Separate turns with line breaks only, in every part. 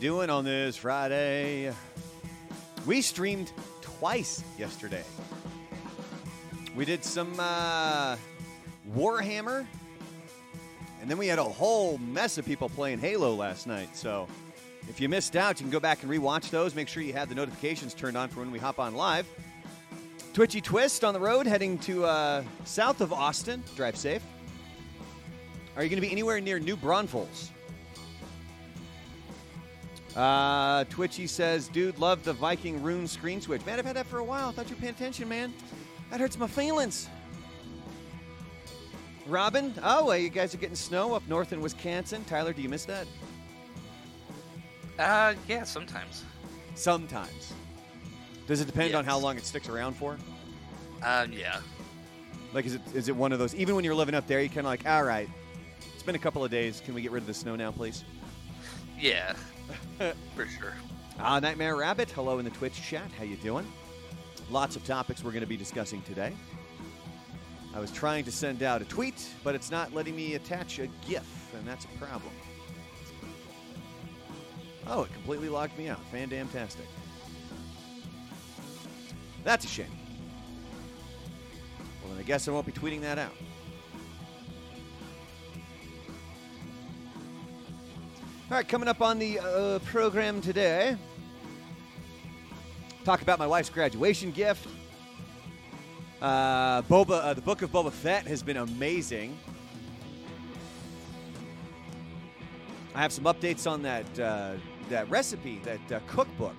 doing on this Friday? We streamed twice yesterday. We did some uh, Warhammer, and then we had a whole mess of people playing Halo last night. So if you missed out, you can go back and rewatch those. Make sure you have the notifications turned on for when we hop on live. Twitchy Twist on the road heading to uh, south of Austin. Drive safe. Are you going to be anywhere near New Braunfels? Uh, Twitchy says, dude, love the Viking rune screen switch. Man, I've had that for a while. I thought you were paying attention, man. That hurts my feelings. Robin, oh, well, you guys are getting snow up north in Wisconsin. Tyler, do you miss that?
Uh, yeah, sometimes.
Sometimes. Does it depend on how long it sticks around for?
Um, yeah.
Like, is it is it one of those? Even when you're living up there, you kind of like, all right, it's been a couple of days. Can we get rid of the snow now, please?
Yeah. For sure.
Ah, Nightmare Rabbit, hello in the Twitch chat. How you doing? Lots of topics we're going to be discussing today. I was trying to send out a tweet, but it's not letting me attach a GIF, and that's a problem. Oh, it completely logged me out. Fandamtastic. That's a shame. Well, then I guess I won't be tweeting that out. All right, coming up on the uh, program today, talk about my wife's graduation gift. Uh, Boba, uh, the Book of Boba Fett has been amazing. I have some updates on that uh, that recipe, that uh, cookbook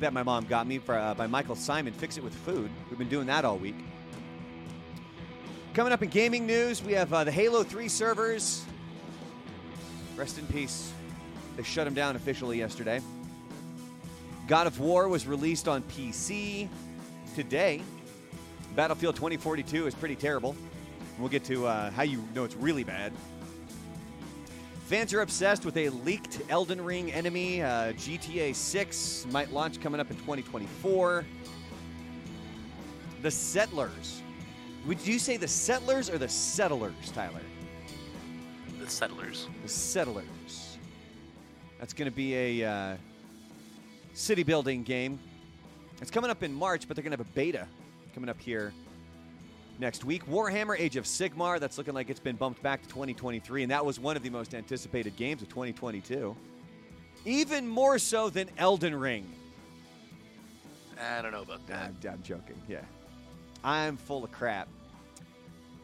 that my mom got me for, uh, by Michael Symon. Fix it with food. We've been doing that all week. Coming up in gaming news, we have uh, the Halo 3 servers. Rest in peace. They shut them down officially yesterday. God of War was released on PC today. Battlefield 2042 is pretty terrible. We'll get to uh, how you know it's really bad. Fans are obsessed with a leaked Elden Ring enemy. Uh, GTA 6 might launch coming up in 2024. The Settlers. Would you say the Settlers or the Settlers, Tyler?
The settlers.
The Settlers. That's going to be a uh, city building game. It's coming up in March, but they're going to have a beta coming up here next week. Warhammer Age of Sigmar, that's looking like it's been bumped back to 2023, and that was one of the most anticipated games of 2022. Even more so than Elden Ring.
I don't know about that.
I'm, I'm joking. Yeah. I'm full of crap.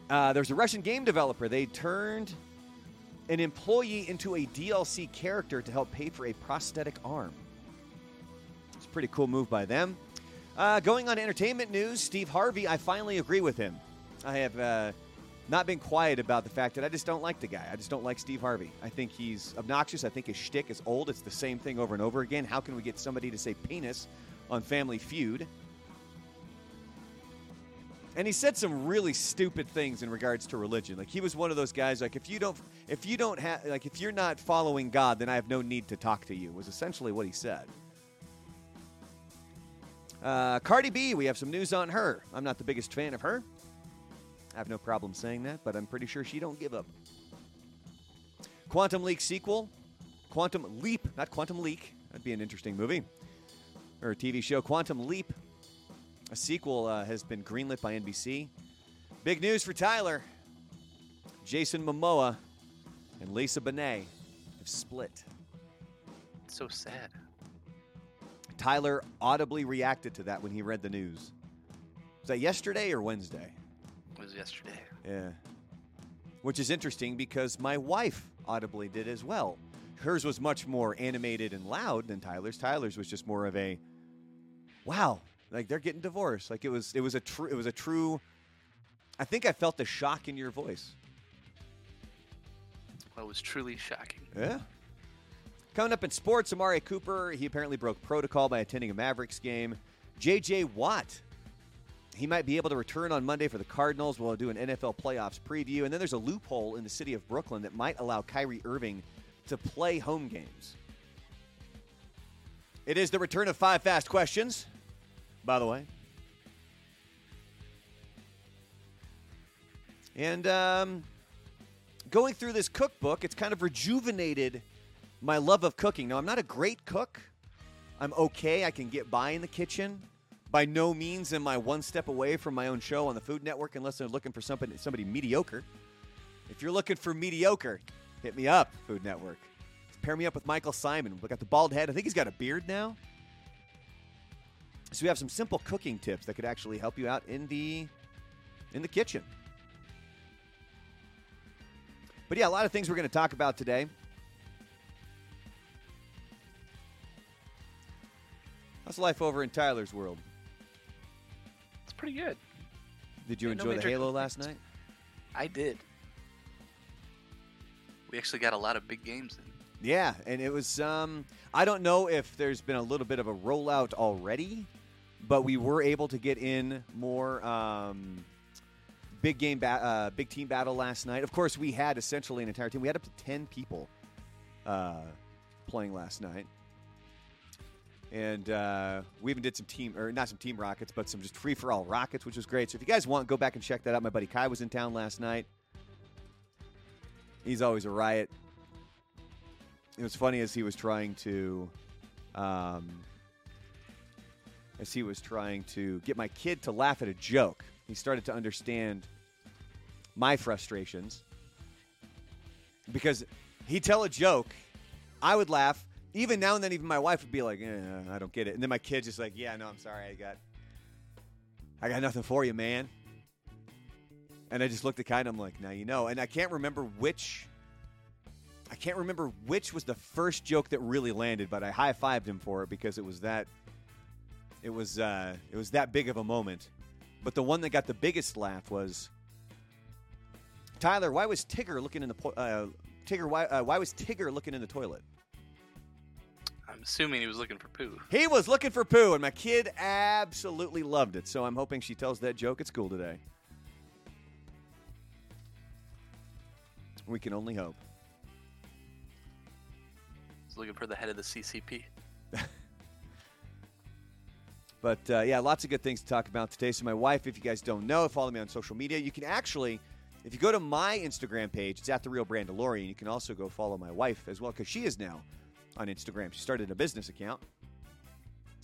Uh, there's a Russian game developer. They turned an employee into a DLC character to help pay for a prosthetic arm. It's a pretty cool move by them. Uh, going on entertainment news, Steve Harvey, I finally agree with him. I have uh, not been quiet about the fact that I just don't like the guy. I just don't like Steve Harvey. I think he's obnoxious. I think his shtick is old. It's the same thing over and over again. How can we get somebody to say penis on Family Feud? And he said some really stupid things in regards to religion. Like he was one of those guys. Like if you don't, if you don't have, like if you're not following God, then I have no need to talk to you. Was essentially what he said. Uh, Cardi B, we have some news on her. I'm not the biggest fan of her. I have no problem saying that, but I'm pretty sure she don't give up. Quantum Leak sequel, Quantum Leap, not Quantum Leak. That'd be an interesting movie or TV show. Quantum Leap a sequel uh, has been greenlit by NBC. Big news for Tyler. Jason Momoa and Lisa Bonet have split.
so sad.
Tyler audibly reacted to that when he read the news. Was that yesterday or Wednesday?
It was yesterday.
Yeah. Which is interesting because my wife audibly did as well. Hers was much more animated and loud than Tyler's. Tyler's was just more of a wow, like they're getting divorced. Like it was it was a true it was a true I think I felt the shock in your voice.
Well, it was truly shocking.
Yeah. Coming up in sports, Amari Cooper, he apparently broke protocol by attending a Mavericks game. JJ Watt, he might be able to return on Monday for the Cardinals. We'll do an NFL playoffs preview. And then there's a loophole in the city of Brooklyn that might allow Kyrie Irving to play home games. It is the return of five fast questions, by the way. And um, going through this cookbook, it's kind of rejuvenated my love of cooking. Now, I'm not a great cook. I'm okay. I can get by in the kitchen. By no means am I one step away from my own show on the Food Network unless they're looking for somebody, somebody mediocre. If you're looking for mediocre, hit me up, Food Network. Pair me up with Michael Symon. We got the bald head. I think he's got a beard now. So we have some simple cooking tips that could actually help you out in the in the kitchen. But yeah, a lot of things we're going to talk about today. How's life over in Tyler's world?
It's pretty good.
Did you
Yeah, no
enjoy the
major
Halo last night?
I did. We actually got a lot of big games in.
Yeah, and it was. Um, I don't know if there's been a little bit of a rollout already, but we were able to get in more um, big game, ba- uh, big team battle last night. Of course, we had essentially an entire team. We had up to ten people uh, playing last night, and uh, we even did some team or not some team rockets, but some just free for all rockets, which was great. So if you guys want, go back and check that out. My buddy Kai was in town last night. He's always a riot it was funny as he was trying to um, as he was trying to get my kid to laugh at a joke. He started to understand my frustrations. Because he'd tell a joke i would laugh. Even now and then even my wife would be like eh, i don't get it. And then my kid's just like yeah no i'm sorry. I got i got nothing for you man. And i just looked at kind i'm like now you know. And i can't remember which I can't remember which was the first joke that really landed, but I high fived him for it because it was that it was uh, it was that big of a moment. But the one that got the biggest laugh was Tyler. Why was Tigger looking in the po- uh, Tigger? Why uh, why was Tigger looking in the toilet?
I'm assuming he was looking for poo.
He was looking for poo, and my kid absolutely loved it. So I'm hoping she tells that joke at school today. We can only hope.
He's looking for the head of the CCP.
But uh, yeah, lots of good things to talk about today. So, my wife, if you guys don't know, follow me on social media. You can actually, if you go to my Instagram page, it's at the real Brandalorian. You can also go follow my wife as well because she is now on Instagram. She started a business account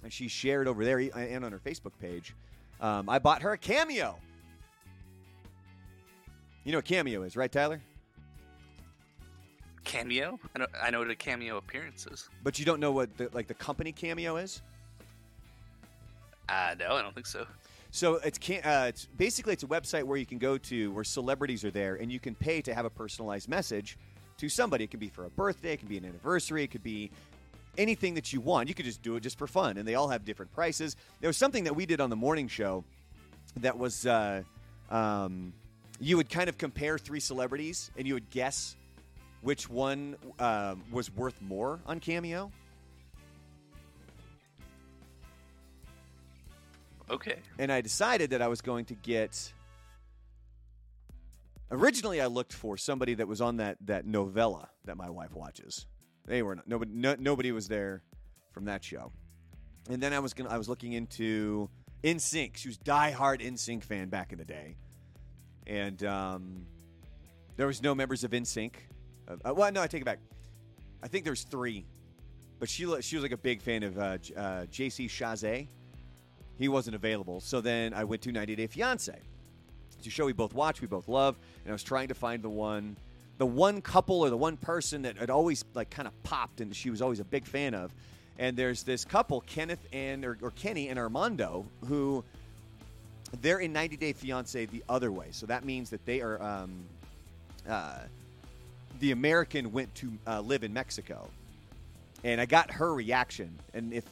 and she shared over there and on her Facebook page. Um, I bought her a cameo. You know what cameo is, right, Tyler?
Cameo? I know, I know what a cameo appearance is.
But you don't know what the, like the company cameo is.
Uh, no, I don't think so.
So it's can uh, it's basically it's a website where you can go to where celebrities are there, and you can pay to have a personalized message to somebody. It can be for a birthday, it can be an anniversary, it could be anything that you want. You could just do it just for fun, and they all have different prices. There was something that we did on the morning show that was uh, um, you would kind of compare three celebrities, and you would guess which one um, was worth more on Cameo.
Okay.
and I decided that I was going to get. Originally, I looked for somebody that was on that that novella that my wife watches. They were not, nobody no, nobody was there from that show, and then I was gonna I was looking into NSYNC. She was diehard NSYNC fan back in the day, and um, there was no members of NSYNC. Uh, uh, well, no, I take it back. I think there's three, but she she was like a big fan of uh, uh, J.C. Chasez he wasn't available. So then I went to 90 Day Fiance. It's a show we both watch, we both love, and I was trying to find the one, the one couple or the one person that had always like kind of popped, and she was always a big fan of. And there's this couple, Kenneth and or, or Kenny and Armando, who they're in 90 Day Fiance the other way. So that means that they are. Um, uh, the American went to uh, live in Mexico, and I got her reaction. And if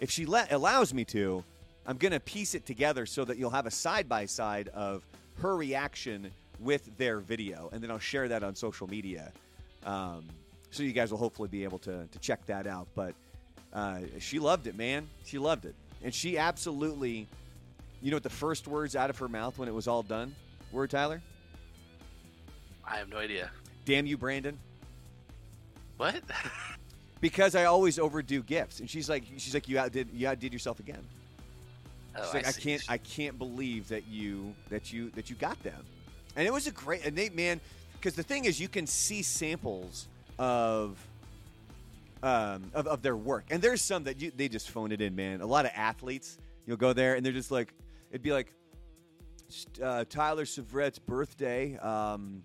if she let, allows me to, I'm going to piece it together so that you'll have a side by side of her reaction with their video, and then I'll share that on social media. Um, so you guys will hopefully be able to, to check that out. But uh, she loved it, man. She loved it. And she absolutely, you know what the first words out of her mouth when it was all done were, Tyler?
I have no idea.
Damn you, Brandon.
What?
Because I always overdo gifts. And she's like, she's like, you outdid, you outdid yourself again.
Oh,
She's like, I,
see.
can't, I can't believe that you, that you, that you got them. And it was a great, and they, man, because the thing is, you can see samples of. Um, of, of their work, and there's some that you, they just phone it in, man. A lot of athletes, you'll go there, and they're just like, it'd be like, uh, Tyler Severet's birthday. Um,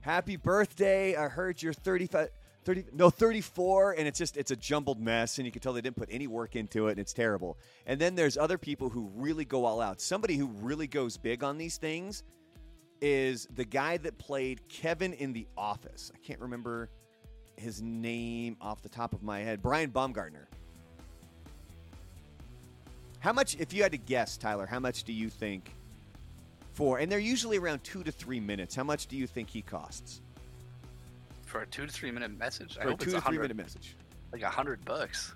happy birthday! I heard you're 35, 30, no 34, and it's just it's a jumbled mess, and you can tell they didn't put any work into it, and it's terrible. And then there's other people who really go all out. Somebody who really goes big on these things is the guy that played Kevin in The Office. I can't remember his name off the top of my head. Brian Baumgartner. How much, if you had to guess, Tyler, how much do you think for, and they're usually around two to three minutes, how much do you think he costs?
For a two to three minute message. I
For a
hope
two
it's
to
a
three
hundred,
minute message.
like a hundred bucks.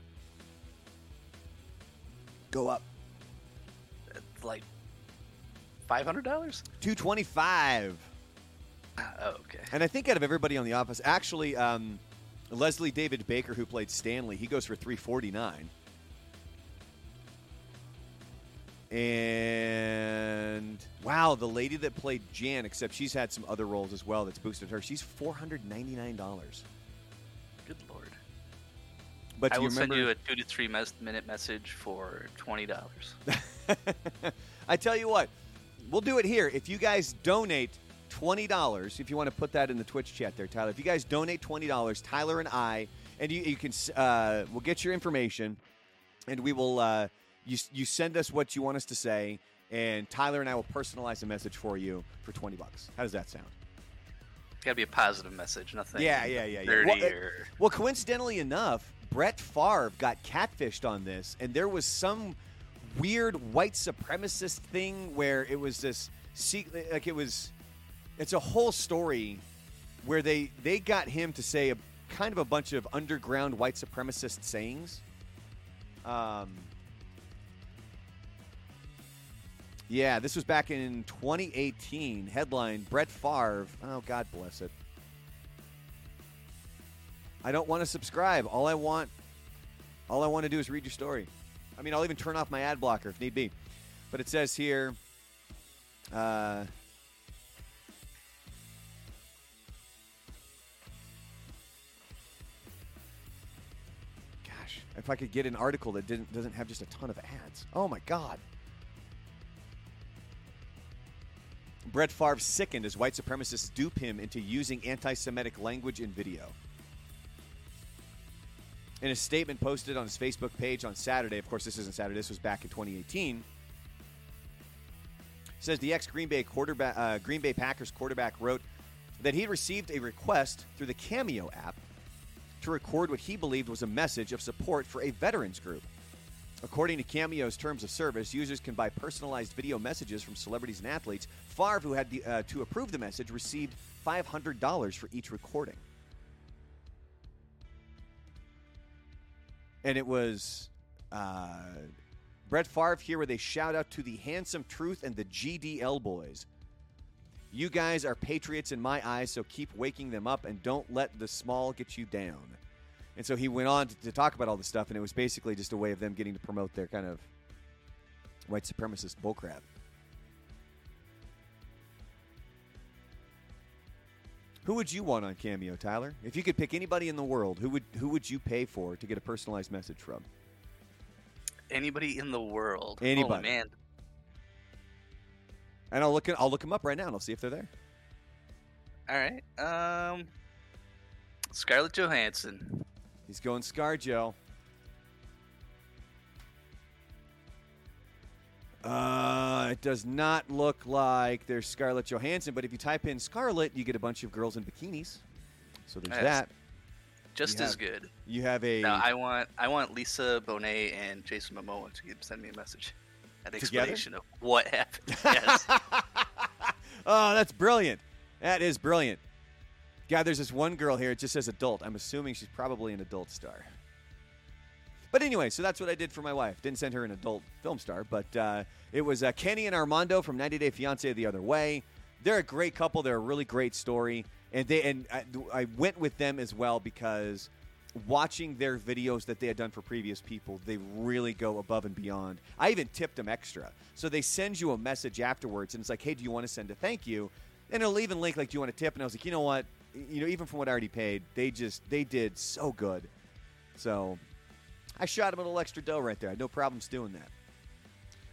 Go up.
It's like five hundred dollars.
225
Oh, okay.
And I think out of everybody on the office, actually, um, Leslie David Baker, who played Stanley, he goes for 349 And wow, the lady that played Jan, except she's had some other roles as well that's boosted her. She's four hundred ninety nine dollars.
Good lord.
But
I will
you
send you a two to three mes- minute message for twenty dollars.
I tell you what, we'll do it here. If you guys donate twenty dollars, if you want to put that in the Twitch chat there, Tyler. If you guys donate twenty dollars, Tyler and I, and you, you can, uh, we'll get your information, and we will. Uh, you you send us what you want us to say, and Tyler and I will personalize a message for you for twenty bucks. How does that sound?
Got to be a positive message, nothing.
Yeah, yeah, yeah, yeah. Well,
or
Well, coincidentally enough, Brett Favre got catfished on this, and there was some weird white supremacist thing where it was this secret, like it was. It's a whole story where they they got him to say a kind of a bunch of underground white supremacist sayings. Um. Yeah, this was back in 2018. Headline: Brett Favre. Oh, God bless it. I don't want to subscribe. All I want, all I want to do is read your story. I mean, I'll even turn off my ad blocker if need be. But it says here, uh, gosh, if I could get an article that didn't doesn't have just a ton of ads. Oh my God. Brett Favre sickened as white supremacists dupe him into using anti Semitic language in video. In a statement posted on his Facebook page on Saturday, of course, this isn't Saturday, this was back in 2018, says the ex Green Bay quarterback, uh, Green Bay Packers quarterback wrote that he received a request through the Cameo app to record what he believed was a message of support for a veterans group. According to Cameo's terms of service, users can buy personalized video messages from celebrities and athletes. Favre, who had the, uh, to approve the message, received $500 for each recording. And it was uh, Brett Favre here with a shout out to the Handsome Truth and the GDL boys. You guys are patriots in my eyes, so keep waking them up and don't let the small get you down. And so he went on to, to talk about all this stuff, and it was basically just a way of them getting to promote their kind of white supremacist bullcrap. Who would you want on Cameo, Tyler? If you could pick anybody in the world, who would who would you pay for to get a personalized message from?
anybody in the world.
Anybody.
Oh man.
And I'll look I'll look them up right now and I'll see if they're there.
All right. Um. Scarlett Johansson.
He's going ScarJo. Uh, it does not look like there's Scarlett Johansson, but if you type in Scarlett, you get a bunch of girls in bikinis. So there's
Yes.
that.
Just
You
as
have-
good.
You have a
No, I want I want Lisa Bonet and Jason Momoa to send me a message. An
Together?
explanation of what happened. Yes.
oh, that's brilliant. That is brilliant. God, there's this one girl here. It just says adult. I'm assuming she's probably an adult star. But anyway, so that's what I did for my wife. Didn't send her an adult film star, but uh, it was uh, Kenny and Armando from 90 Day Fiance the other way. They're a great couple. They're a really great story, and they and I, I went with them as well because watching their videos that they had done for previous people, they really go above and beyond. I even tipped them extra, so they send you a message afterwards, and it's like, hey, do you want to send a thank you? And it'll even link like, "Do you want a tip?" And I was like, you know what? You know, even from what I already paid, they just they did so good. So I shot him a little extra dough right there. I had no problems doing that.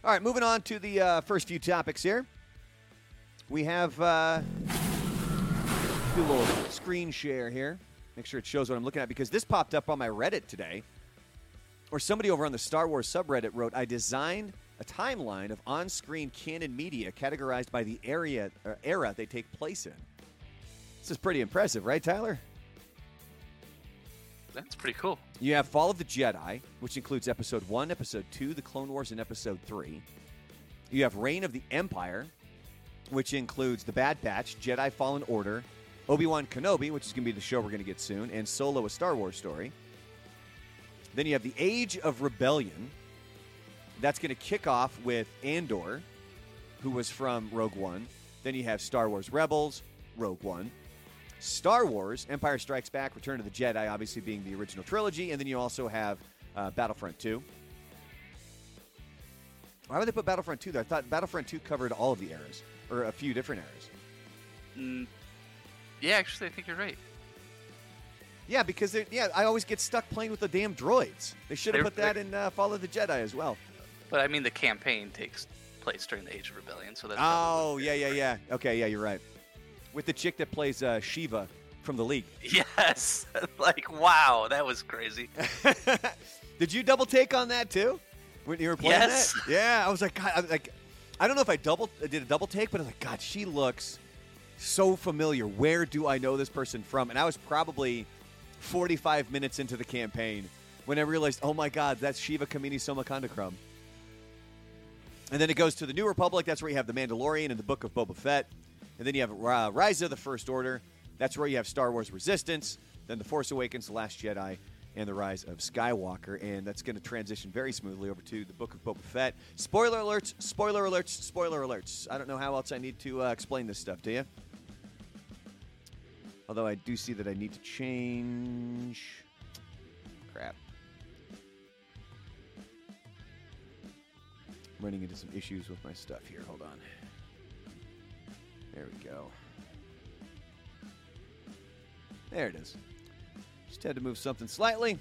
All right, moving on to the uh, first few topics here. We have uh, do a little screen share here. Make sure it shows what I'm looking at because this popped up on my Reddit today, or somebody over on the Star Wars subreddit wrote, "I designed a timeline of on-screen canon media categorized by the area uh, era they take place in." This is pretty impressive, right, Tyler?
That's pretty cool.
You have Fall of the Jedi, which includes Episode 1, Episode 2, The Clone Wars, and Episode 3. You have Reign of the Empire, which includes The Bad Batch, Jedi Fallen Order, Obi Wan Kenobi, which is going to be the show we're going to get soon, and Solo, a Star Wars story. Then you have The Age of Rebellion. That's going to kick off with Andor, who was from Rogue One. Then you have Star Wars Rebels, Rogue One. Star Wars, Empire Strikes Back, Return of the Jedi, obviously being the original trilogy, and then you also have uh, Battlefront 2. Why would they put Battlefront 2 there? I thought Battlefront 2 covered all of the eras, or a few different eras.
Mm, yeah, actually, I think you're right.
Yeah, because yeah, I always get stuck playing with the damn droids. They should have put that in uh, Fall of the Jedi as well.
But I mean, the campaign takes place during the Age of Rebellion, so that's
Oh, yeah, yeah, yeah. Okay, yeah, you're right. With the chick that plays uh, Shiva from the League.
Yes, like wow, that was crazy.
Did you double take on that too when you were playing
Yes.
that? Yeah, I was like, God, I, like, I don't know if I double I did a double take, but I was like, God, she looks so familiar. Where do I know this person from? And I was probably 45 minutes into the campaign when I realized, oh my God, that's Shiva Kamini Somakandakram. And then it goes to the New Republic. That's where you have the Mandalorian and the Book of Boba Fett. And then you have uh, Rise of the First Order. That's where you have Star Wars Resistance. Then The Force Awakens, The Last Jedi, and The Rise of Skywalker. And that's going to transition very smoothly over to the Book of Boba Fett. Spoiler alerts, spoiler alerts, spoiler alerts. I don't know how else I need to uh, explain this stuff to you. Although I do see that I need to change. Crap. I'm running into some issues with my stuff here. Hold on. There we go. There it is. Just had to move something slightly.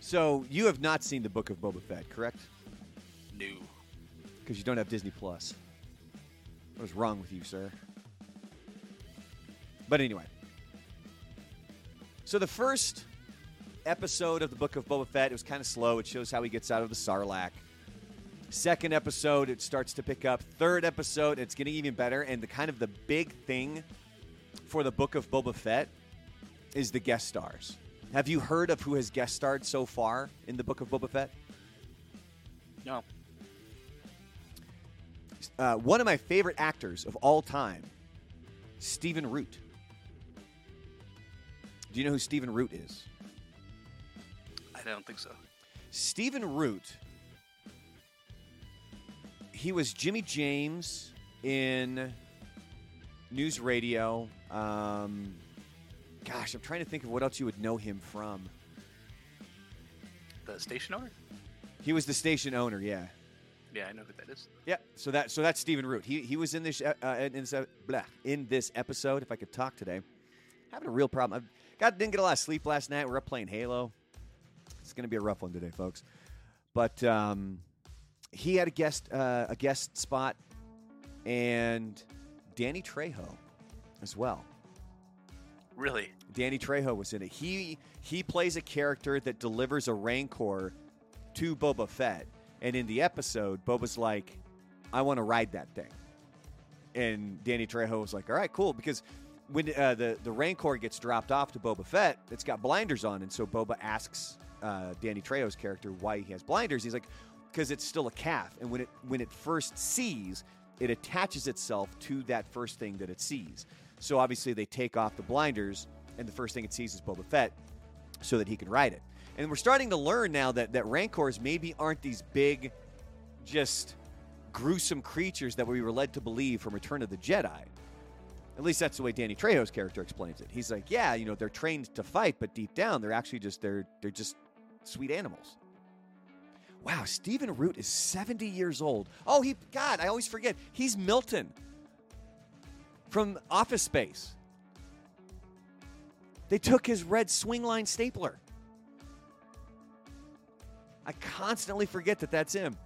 So you have not seen the Book of Boba Fett, correct?
No.
Because you don't have Disney Plus. What is wrong with you, sir? But anyway. So the first episode of the Book of Boba Fett, it was kind of slow. It shows how he gets out of the Sarlacc. Second episode, it starts to pick up. Third episode, it's getting even better. And the kind of the big thing for the Book of Boba Fett is the guest stars. Have you heard of who has guest starred so far in the Book of Boba Fett?
No.
uh, one of my favorite actors of all time, Stephen Root. Do you know who Stephen Root is?
I don't think so.
Stephen Root. He was Jimmy James in news radio. Um, gosh, I'm trying to think of what else you would know him from.
The station owner?
He was the station owner, yeah.
Yeah, I know who that is.
Yeah, so that so that's Stephen Root. He he was in this uh, uh, in this uh, blah, in this episode. If I could talk today, having a real problem. I got didn't get a lot of sleep last night. We're up playing Halo. It's going to be a rough one today, folks. But um, he had a guest uh, a guest spot, and Danny Trejo as well.
Really?
Danny Trejo was in it. He he plays a character that delivers a rancor to Boba Fett, and in the episode, Boba's like, "I want to ride that thing," and Danny Trejo was like, "All right, cool," because when uh, the the rancor gets dropped off to Boba Fett, it's got blinders on, and so Boba asks uh, Danny Trejo's character why he has blinders. He's like, "Because it's still a calf, and when it when it first sees." It attaches itself to that first thing that it sees. So obviously they take off the blinders, and the first thing it sees is Boba Fett, so that he can ride it. And we're starting to learn now that that Rancors maybe aren't these big, just gruesome creatures that we were led to believe from Return of the Jedi. At least that's the way Danny Trejo's character explains it. He's like, yeah, you know, they're trained to fight, but deep down they're actually just they're they're just sweet animals. Wow, Stephen Root is 70 years old. Oh, he, God, I always forget. He's Milton from Office Space. They took his red swing line stapler. I constantly forget that that's him.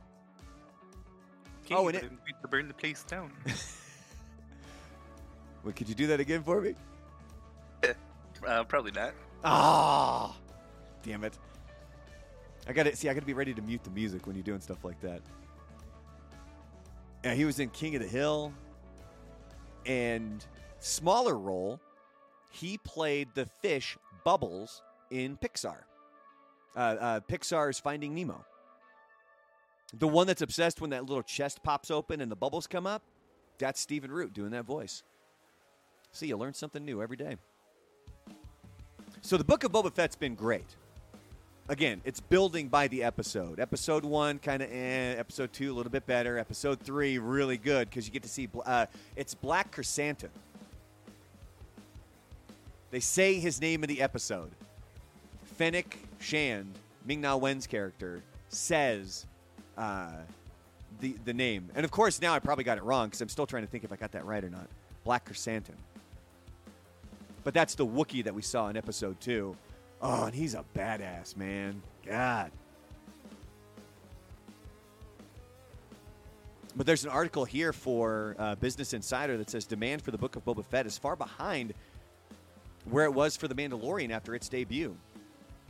King,
Oh, and it-
to burn the place down.
Wait, could you do that again for me?
uh, probably not.
Ah, damn it. I got to see. I got to be ready to mute the music when you're doing stuff like that. And he was in King of the Hill, and smaller role. He played the fish Bubbles in Pixar. Uh, uh, Pixar's Finding Nemo. The one that's obsessed when that little chest pops open and the bubbles come up. That's Stephen Root doing that voice. See, you learn something new every day. So the book of Boba Fett's been great. Again, it's building by the episode. Episode one, kind of eh. Episode two, a little bit better. Episode three, really good because you get to see. Uh, it's Black Chrysanthemum. They say his name in the episode. Fennec Shand, Ming Na Wen's character, says uh, the the name. And of course, now I probably got it wrong because I'm still trying to think if I got that right or not. Black Chrysanthemum. But that's the Wookiee that we saw in episode two. Oh, and he's a badass, man. God. But there's an article here for uh, Business Insider that says demand for the Book of Boba Fett is far behind where it was for The Mandalorian after its debut.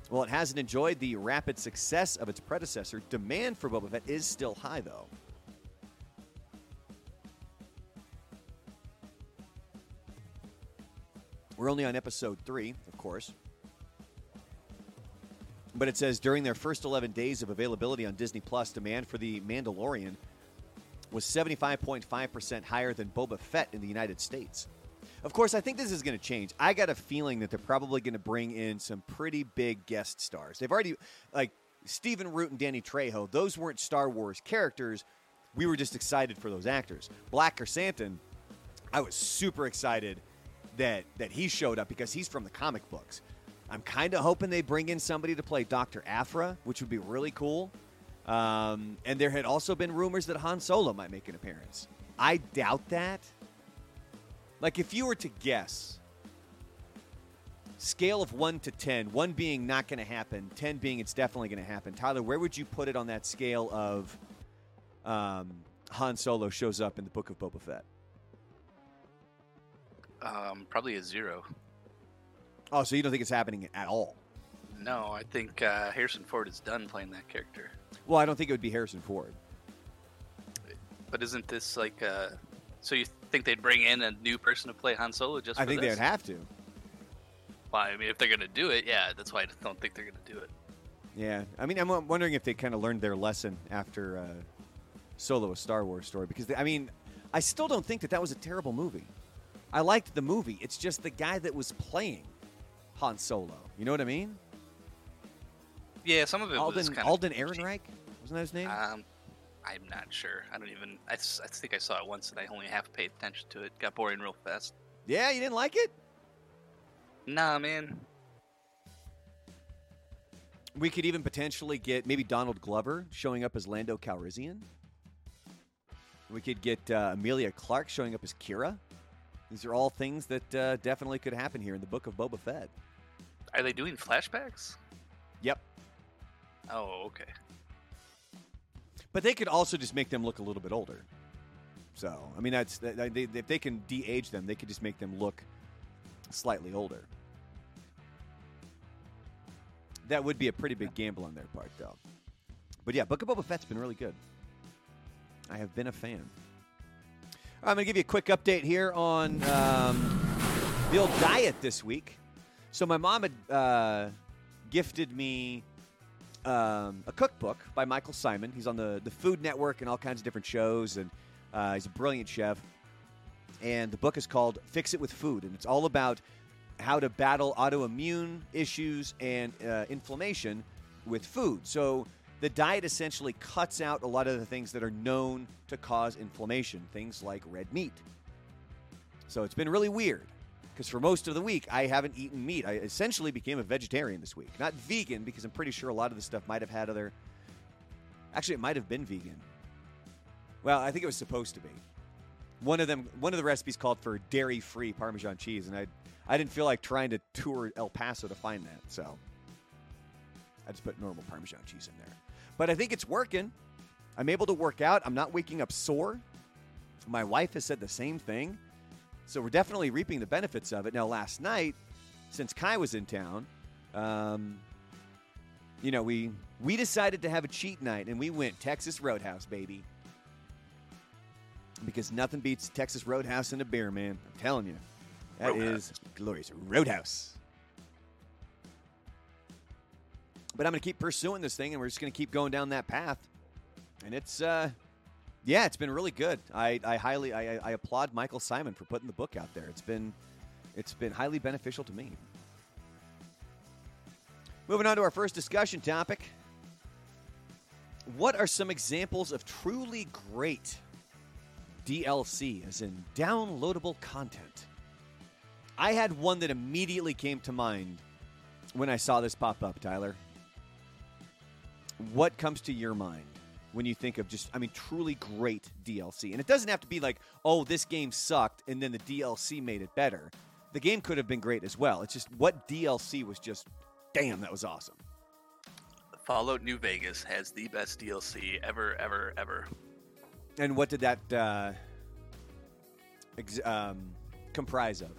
While it hasn't enjoyed the rapid success of its predecessor, demand for Boba Fett is still high, though. We're only on episode three, of course. But it says during their first 11 days of availability on Disney Plus, demand for The Mandalorian was 75.5% higher than Boba Fett in the United States. Of course, I think this is going to change. I got a feeling that they're probably going to bring in some pretty big guest stars. They've already, like Stephen Root and Danny Trejo, those weren't Star Wars characters. We were just excited for those actors. Black Santon, I was super excited that that he showed up because he's from the comic books. I'm kind of hoping they bring in somebody to play Dr. Aphra, which would be really cool. Um, and there had also been rumors that Han Solo might make an appearance. I doubt that. Like, if you were to guess, scale of 1 to 10, 1 being not going to happen, 10 being it's definitely going to happen, Tyler, where would you put it on that scale of um, Han Solo shows up in the Book of Boba Fett?
Um, probably a zero.
Oh, so you don't think it's happening at all?
No, I think uh, Harrison Ford is done playing that character.
Well, I don't think it would be Harrison Ford.
But isn't this like uh So you think they'd bring in a new person to play Han Solo just?
I
for
think
this?
would have to.
Well, I mean, if they're gonna do it, yeah, that's why I don't think they're gonna do it.
Yeah, I mean, I'm wondering if they kind of learned their lesson after uh, Solo: A Star Wars Story, because they, I mean, I still don't think that that was a terrible movie. I liked the movie. It's just the guy that was playing Han Solo. You know what I mean?
Yeah, some of it was
Alden
kind
Alden
of
Ehrenreich wasn't that his name?
Um, I'm not sure. I don't even. I think I saw it once and I only half paid attention to it. Got boring real fast.
yeah, you didn't like it?
Nah, man.
We could even potentially get maybe Donald Glover showing up as Lando Calrissian. We could get uh, Emilia Clarke showing up as Qi'ra. These are all things that uh, definitely could happen here in the book of Boba Fett.
Are they doing flashbacks?
Yep.
Oh, okay.
But they could also just make them look a little bit older. So, I mean, that's that- they, if they can de-age them, they could just make them look slightly older. That would be a pretty big gamble on their part, though. But yeah, Book of Boba Fett's been really good. I have been a fan. I'm going to give you a quick update here on um, the old diet this week. So my mom had uh, gifted me um, a cookbook by Michael Symon. He's on the, the Food Network and all kinds of different shows, and uh, he's a brilliant chef. And the book is called Fix It with Food, and it's all about how to battle autoimmune issues and uh, inflammation with food. So the diet essentially cuts out a lot of the things that are known to cause inflammation, things like red meat. So it's been really weird because for most of the week I haven't eaten meat. I essentially became a vegetarian this week. Not vegan because I'm pretty sure a lot of the stuff might have had other Actually, it might have been vegan. Well, I think it was supposed to be. One of them, one of the recipes called for dairy-free Parmesan cheese, and I, I didn't feel like trying to tour El Paso to find that, so I just put normal Parmesan cheese in there. But I think it's working. I'm able to work out. I'm not waking up sore. My wife has said the same thing. So we're definitely reaping the benefits of it. Now, last night, since Kai was in town, um, you know, we we decided to have a cheat night, and we went Texas Roadhouse, baby. Because nothing beats Texas Roadhouse and a beer, man. I'm telling you, that is
Roadhouse.
glorious. Roadhouse. But I'm going to keep pursuing this thing, and we're just going to keep going down that path. And it's, uh, yeah, it's been really good. I, I highly, I, I applaud Michael Symon for putting the book out there. It's been, it's been highly beneficial to me. Moving on to our first discussion topic. What are some examples of truly great DLC, as in downloadable content? I had one that immediately came to mind when I saw this pop up, Tyler. What comes to your mind when you think of just, I mean, truly great DLC? And it doesn't have to be like, oh, this game sucked and then the DLC made it better. The game could have been great as well. It's just what DLC was just, damn, that was awesome.
Fallout New Vegas has the best DLC ever, ever, ever.
And what did that uh, ex- um, comprise of?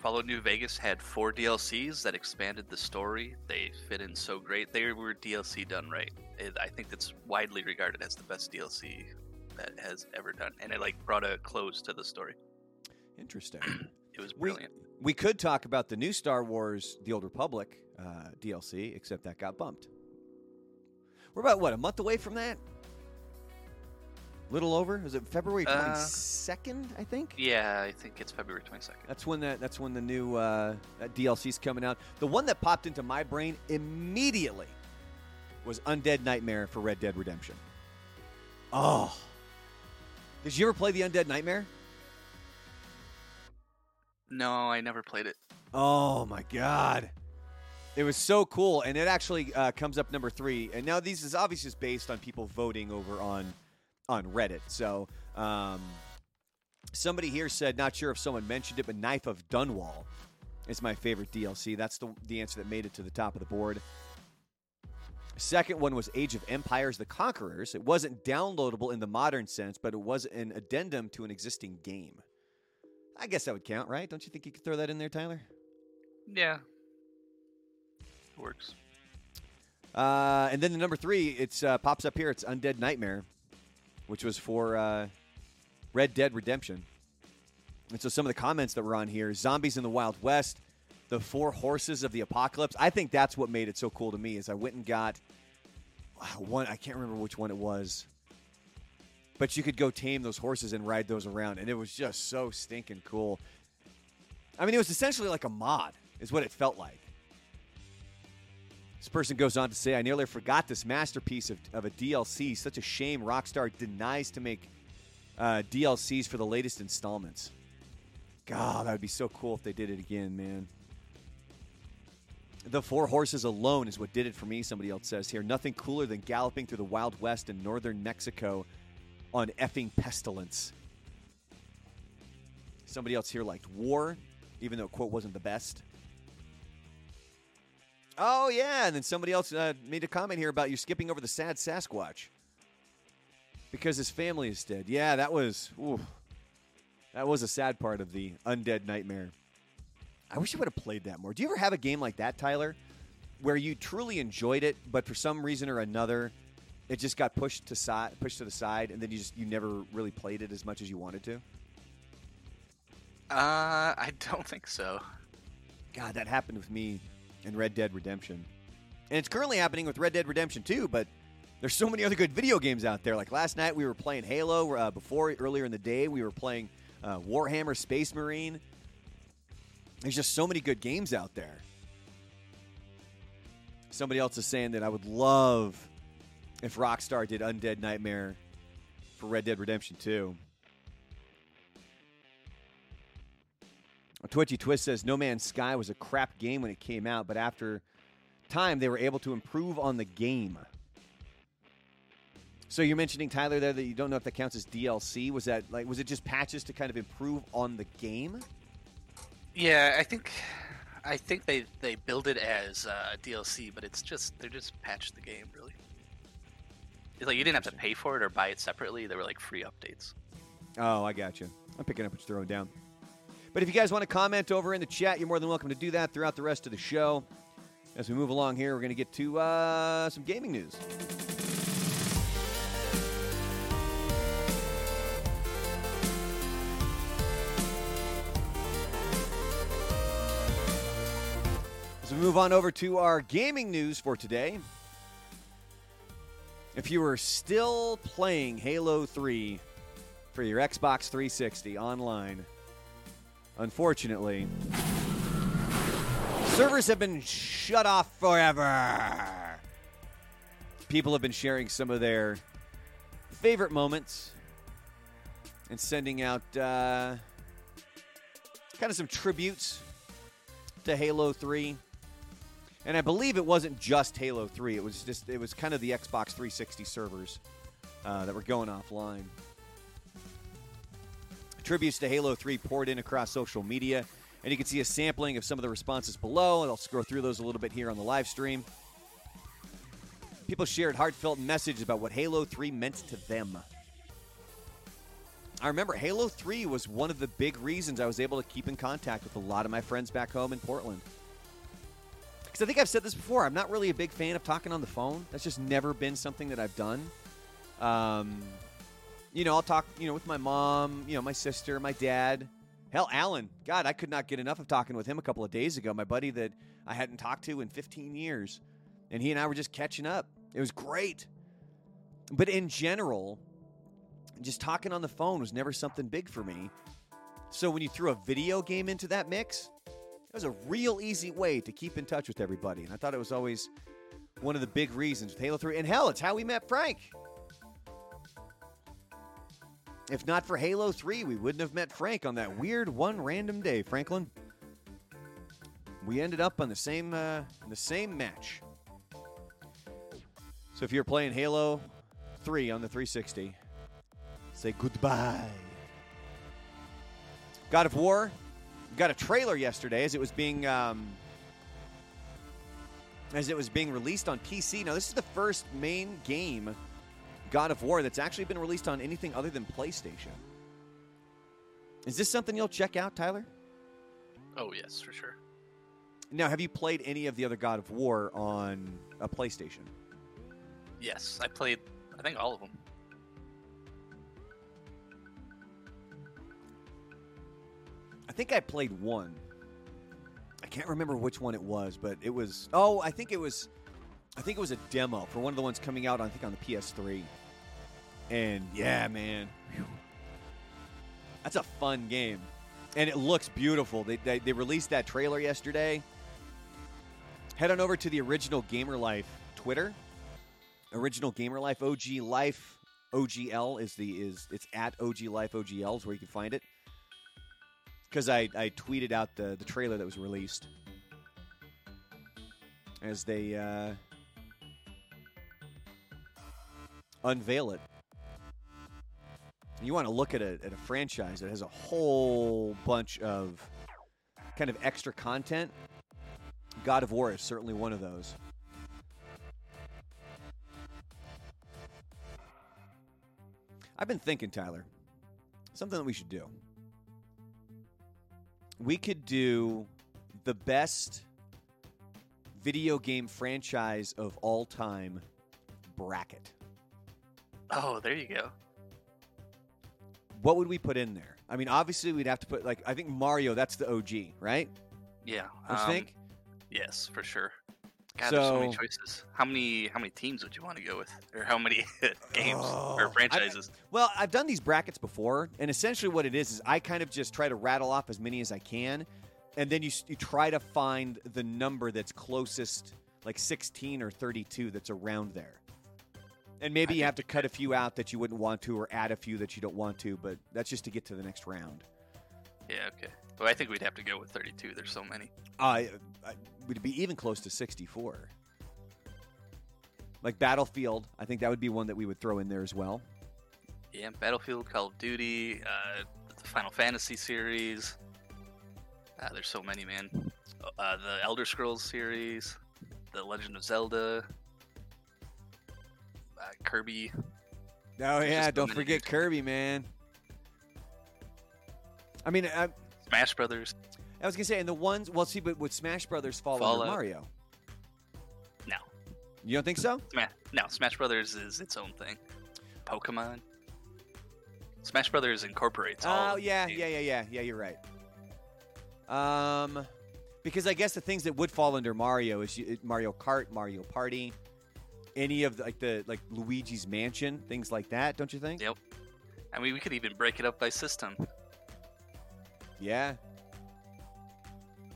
Fallout New Vegas had four DLCs that expanded the story. They fit in so great. They were DLC done right. It, I think that's widely regarded as the best DLC that has ever done, and it like brought a close to the story.
Interesting.
It was
We-
brilliant.
We could talk about the new Star Wars The Old Republic uh, DLC, except that got bumped. We're about, what, a month away from that? Little over? Is it February
Uh,
22nd, I think?
Yeah, I think it's February twenty second.
That's when that that's when the new uh, DLC's coming out. The one that popped into my brain immediately was Undead Nightmare for Red Dead Redemption. Oh. Did you ever play the Undead Nightmare?
No, I never played it.
Oh my god. It was so cool, and it actually uh, comes up number three. And now these is obviously just based on people voting over on on Reddit. So um, somebody here said, not sure if someone mentioned it, but Knife of Dunwall is my favorite DLC. That's the the answer that made it to the top of the board. Second one was Age of Empires: The Conquerors. It wasn't downloadable in the modern sense, but it was an addendum to an existing game. I guess that would count, right? Don't you think you could throw that in there, Tyler?
Yeah, works.
Uh, and then the number three, it's uh, pops up here. It's Undead Nightmare, which was for uh, Red Dead Redemption. And so some of the comments that were on here: zombies in the Wild West, the four horses of the apocalypse. I think that's what made it so cool to me. Is I went and got one. I can't remember which one it was, but you could go tame those horses and ride those around, and it was just so stinking cool. I mean, it was essentially like a mod, is what it felt like. This person goes on to say, I nearly forgot this masterpiece of, of a DLC. Such a shame Rockstar denies to make uh, DLCs for the latest installments. God, that would be so cool if they did it again, man. The Four Horses alone is what did it for me, somebody else says here. Nothing cooler than galloping through the Wild West in northern Mexico on effing pestilence. Somebody else here liked War, even though quote wasn't the best. Oh yeah, and then somebody else uh, made a comment here about you skipping over the sad Sasquatch because his family is dead. Yeah, that was ooh, that was a sad part of the undead nightmare. I wish I would have played that more. Do you ever have a game like that, Tyler, where you truly enjoyed it, but for some reason or another, it just got pushed to side, pushed to the side, and then you just you never really played it as much as you wanted to?
Uh, I don't think so.
God, that happened with me in Red Dead Redemption. And it's currently happening with Red Dead Redemption 2, but there's so many other good video games out there. Like last night, we were playing Halo. Uh, before, earlier in the day, we were playing uh, Warhammer Space Marine. There's just so many good games out there. Somebody else is saying that I would love if Rockstar did Undead Nightmare for Red Dead Redemption 2. Twitchy Twist says No Man's Sky was a crap game when it came out, but after time they were able to improve on the game. So you're mentioning Tyler there that you don't know if that counts as DLC. Was that like was it just patches to kind of improve on the game?
Yeah, I think I think they they build it as uh, DLC, but it's just they're just patched the game really. It's like you didn't have to pay for it or buy it separately. They were like free updates.
Oh, I got you. I'm picking up what you're throwing down. But if you guys want to comment over in the chat, you're more than welcome to do that throughout the rest of the show. As we move along here, we're going to get to uh, some gaming news. As we move on over to our gaming news for today, if you are still playing Halo 3 for your Xbox 360 online, unfortunately, servers have been shut off forever. People have been sharing some of their favorite moments and sending out uh, kind of some tributes to Halo 3. And I believe it wasn't just Halo 3. It was just it was kind of the Xbox 360 servers uh, that were going offline. Tributes to Halo 3 poured in across social media, and you can see a sampling of some of the responses below. And I'll scroll through those a little bit here on the live stream. People shared heartfelt messages about what Halo 3 meant to them. I remember Halo 3 was one of the big reasons I was able to keep in contact with a lot of my friends back home in Portland. Because I think I've said this before, I'm not really a big fan of talking on the phone. That's just never been something that I've done. Um, you know, I'll talk, you know, with my mom, you know, my sister, my dad. Hell, Alan. God, I could not get enough of talking with him a couple of days ago. My buddy that I hadn't talked to in 15 years. And he and I were just catching up. It was great. But in general, just talking on the phone was never something big for me. So when you threw a video game into that mix, it was a real easy way to keep in touch with everybody. And I thought it was always one of the big reasons with Halo 3. And hell, it's how we met Frank. If not for Halo 3, we wouldn't have met Frank on that weird one random day, Franklin. We ended up on the same uh, the same match. So if you're playing Halo 3 on the 360, say goodbye. God of War got a trailer yesterday as it was being um, as it was being released on PC. Now this is the first main game God of War that's actually been released on anything other than PlayStation. Is this something you'll check out, Tyler?
Oh yes, for sure.
Now, have you played any of the other God of War on a PlayStation?
Yes, I played. I think all of them.
I think I played one. I can't remember which one it was, but it was. Oh, I think it was. I think it was a demo for one of the ones coming out. I think on the PS3. And yeah, man, Whew. that's a fun game, and it looks beautiful. They, they they released that trailer yesterday. Head on over to the original Gamer Life Twitter. Original Gamer Life OG Life OGL is the is it's at OG Life OGL is where you can find it because I, I tweeted out the, the trailer that was released as they uh, unveil it. You want to look at a, at a franchise that has a whole bunch of kind of extra content. God of War is certainly one of those. I've been thinking, Tyler, something that we should do we could do the best video game franchise of all time bracket.
Oh, there you go.
What would we put in there? I mean, obviously we'd have to put like I think Mario. That's the OG, right?
Yeah.
Don't
um,
think?
Yes, for sure. God, there's so many choices. How many how many teams would you want to go with, or how many games
Oh,
or
I-
franchises?
Well, I've done these brackets before, and essentially what it is is I kind of just try to rattle off as many as I can, and then you you try to find the number that's closest, like 16 or 32, that's around there. And maybe
I
you have to cut a few out that you wouldn't want to, or add a few that you don't want to, but that's just to get to the next round.
Yeah. Okay. Well, I think we'd have to go with 32. There's so many.
I, I would be even close to 64. Like Battlefield, I think that would be one that we would throw in there as well.
Yeah, Battlefield, Call of Duty, uh, the Final Fantasy series. Uh, there's so many, man. Uh, the Elder Scrolls series, the Legend of Zelda, uh, Kirby.
Oh yeah, don't forget. Kirby, man. I mean, I,
Smash Brothers.
I was gonna say, and the ones. Well, see, but would Smash Brothers fall under Mario?
No,
You don't think so?
Sma- no, Smash Brothers is its own thing. Pokemon. Smash Brothers incorporates all.
Oh yeah, yeah, yeah, yeah, yeah. You're right. Um, because I guess the things that would fall under Mario is Mario Kart, Mario Party, any of the, like the like Luigi's Mansion, things like that. Don't you think?
Yep. I mean, we could even break it up by system.
Yeah.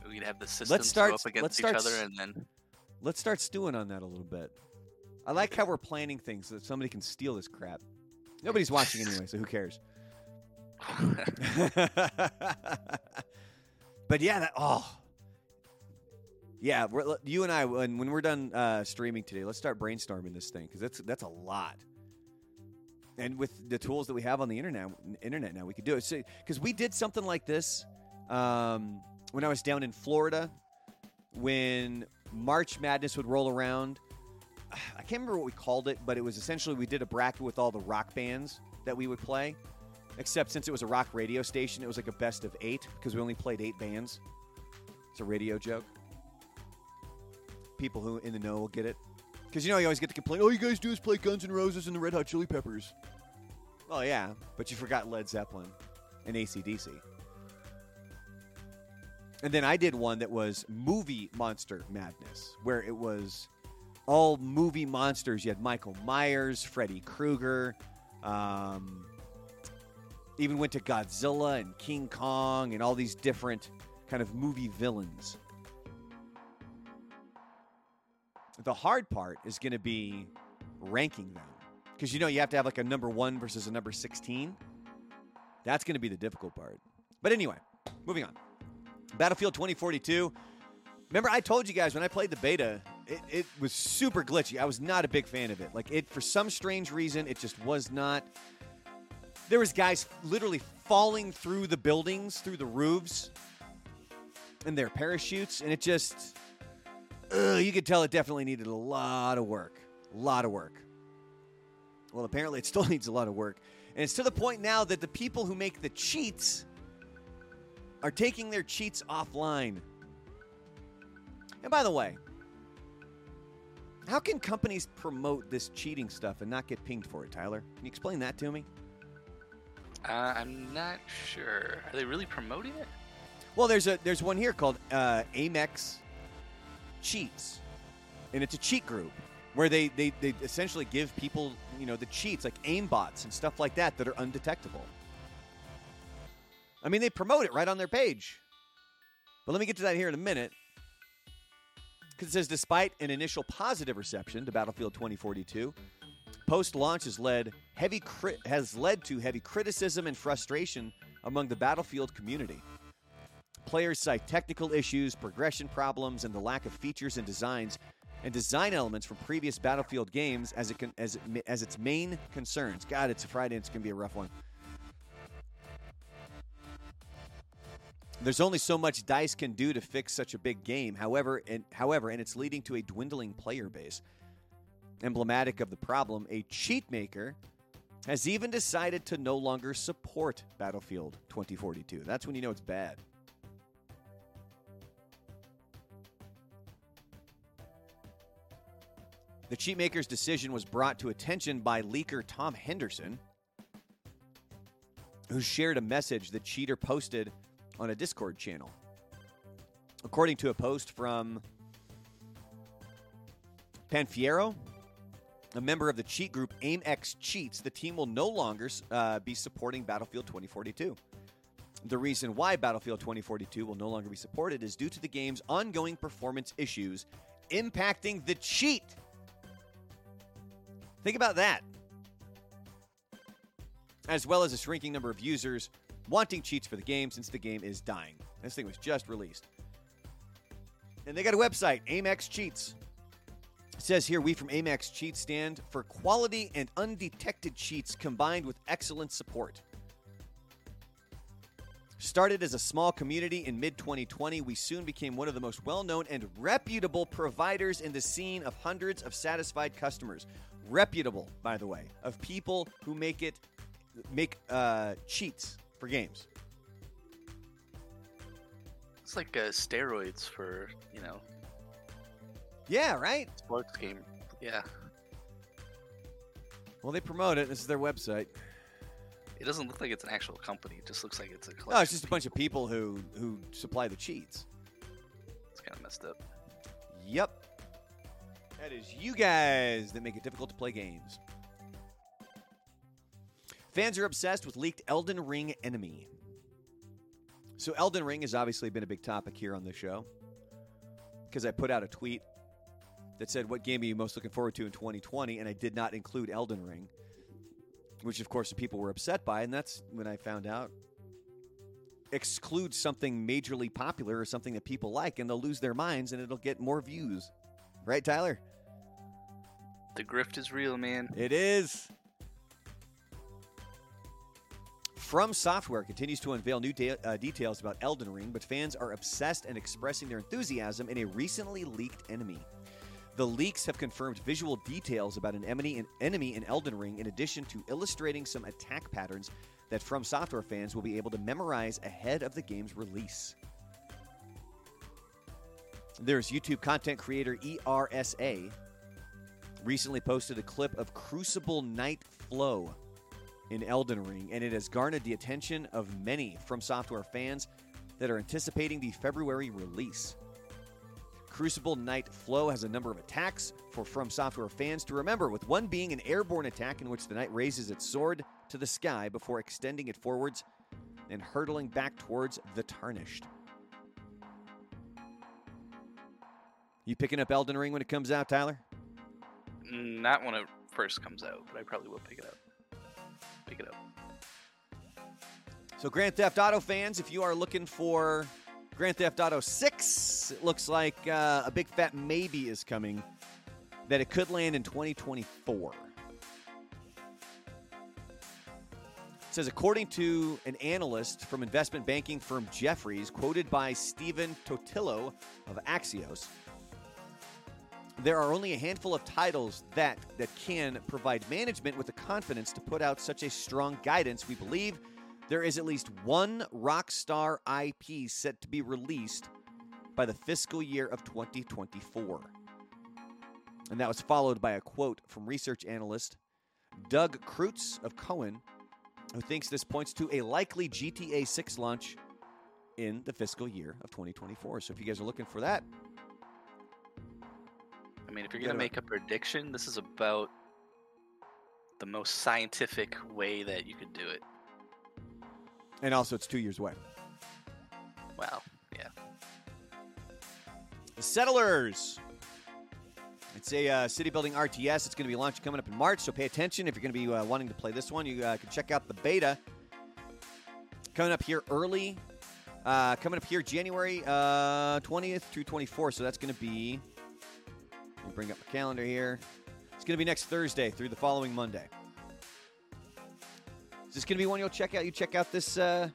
We'd have the systems
start-
go up against
let's
each other, and then
Let's start stewing on that a little bit. I like how we're planning things so that somebody can steal this crap. Nobody's watching anyway, so who cares? but yeah, that oh, yeah. You and I, when when we're done uh, streaming today, let's start brainstorming this thing because that's that's a lot. And with the tools that we have on the internet, internet now, we could do it. Because we did something like this um, when I was down in Florida, when March Madness would roll around. I can't remember what we called it, but it was essentially we did a bracket with all the rock bands that we would play. Except since it was a rock radio station, it was like a best of eight because we only played eight bands. It's a radio joke. People who in the know will get it. Because you know you always get the complaint, all you guys do is play Guns N' Roses and the Red Hot Chili Peppers. Well, yeah, but you forgot Led Zeppelin and ACDC. And then I did one that was movie monster madness, where it was all movie monsters. You had Michael Myers, Freddy Krueger, um, even went to Godzilla and King Kong and all these different kind of movie villains. The hard part is going to be ranking them because you know you have to have like a number one versus a number 16. That's going to be the difficult part. But anyway, moving on. Battlefield 2042. Remember, I told you guys when I played the beta, it, it was super glitchy. I was not a big fan of it. Like it, for some strange reason, it just was not. There was guys literally falling through the buildings, through the roofs, in their parachutes, and it just, ugh, you could tell it definitely needed a lot of work. A lot of work. Well, apparently, it still needs a lot of work, and it's to the point now that the people who make the cheats are taking their cheats offline. And by the way, how can companies promote this cheating stuff and not get pinged for it, Tyler? Can you explain that to me?
uh, I'm not sure. Are they really promoting it?
Well, there's a there's one here called uh, AimX Cheats, and it's a cheat group where they, they they essentially give people you know the cheats like aimbots and stuff like that that are undetectable. I mean, they promote it right on their page. But let me get to that here in a minute. Because it says, despite an initial positive reception to Battlefield 2042, post launch has led heavy cri- has led to heavy criticism and frustration among the Battlefield community. Players cite technical issues, progression problems, and the lack of features and designs and design elements from previous Battlefield games as it can, as as its main concerns. God, it's a Friday. and It's gonna be a rough one. There's only so much Dice can do to fix such a big game. However, and however, and it's leading to a dwindling player base. Emblematic of the problem, a cheat maker has even decided to no longer support Battlefield 2042. That's when you know it's bad. The cheat maker's decision was brought to attention by leaker Tom Henderson, who shared a message the cheater posted on a Discord channel. According to a post from Panfiero, a member of the cheat group AimX Cheats, the team will no longer uh, be supporting Battlefield 2042. The reason why Battlefield 2042 will no longer be supported is due to the game's ongoing performance issues impacting the cheat. Think about that. As well as a shrinking number of users wanting cheats for the game since the game is dying. This thing was just released. And they got a website, AimX Cheats. It says here, we from AimX Cheats stand for quality and undetected cheats combined with excellent support. Started as a small community in mid 2020, we soon became one of the most well known and reputable providers in the scene of hundreds of satisfied customers. Reputable, by the way, of people who make it make uh, cheats for games.
It's like uh, steroids for you know
Yeah, right.
sports game. Yeah,
Well, they promote it. This is their website.
it doesn't look like it's an actual company. It just looks like it's a collection.
No, it's just a bunch of people who who supply the cheats.
It's kind of messed up.
Yep. That is you guys that make it difficult to play games. Fans are obsessed with leaked Elden Ring enemy. So, Elden Ring has obviously been a big topic here on the show because I put out a tweet that said, What game are you most looking forward to in 2020? And I did not include Elden Ring, which, of course, the people were upset by. And that's when I found out exclude something majorly popular or something that people like, and they'll lose their minds and it'll get more views. Right, Tyler?
The grift is real, man.
It is. From Software continues to unveil new de- uh, details about Elden Ring, but fans are obsessed and expressing their enthusiasm in a recently leaked enemy. The leaks have confirmed visual details about an enemy in, Elden Ring, in addition to illustrating some attack patterns that From Software fans will be able to memorize ahead of the game's release. There's YouTube content creator ERSA recently posted a clip of Crucible Knight Flow in Elden Ring, and it has garnered the attention of many From Software fans that are anticipating the February release. Crucible Knight Flow has a number of attacks for From Software fans to remember, with one being an airborne attack in which the knight raises its sword to the sky before extending it forwards and hurtling back towards the Tarnished. You picking up Elden Ring when it comes out, Tyler?
Not when it first comes out, but I probably will pick it up. Pick it up.
So, Grand Theft Auto fans, if you are looking for Grand Theft Auto 6, it looks like uh, a big fat maybe is coming, that it could land in 2024. It says, according to an analyst from investment banking firm Jefferies, quoted by Stephen Totilo of Axios, there are only a handful of titles that that can provide management with the confidence to put out such a strong guidance. We believe there is at least one Rockstar IP set to be released by the fiscal year of 2024. And that was followed by a quote from research analyst Doug Creutz of Cowen, who thinks this points to a likely GTA 6 launch in the fiscal year of 2024. So if you guys are looking for that,
mean, if you're gonna make a prediction, this is about the most scientific way that you could do it.
and also it's two years away.
Wow. Yeah.
The Settlers. It's a uh, city building RTS. It's going to be launching coming up in March, so pay attention if you're going to be uh, wanting to play this one. You uh, can check out the beta coming up here early. Uh, coming up here January uh, 20th through 24th. So that's going to be. Bring up my calendar here. It's going to be next Thursday through the following Monday. Is this going to be one you'll check out? You check out this. Uh,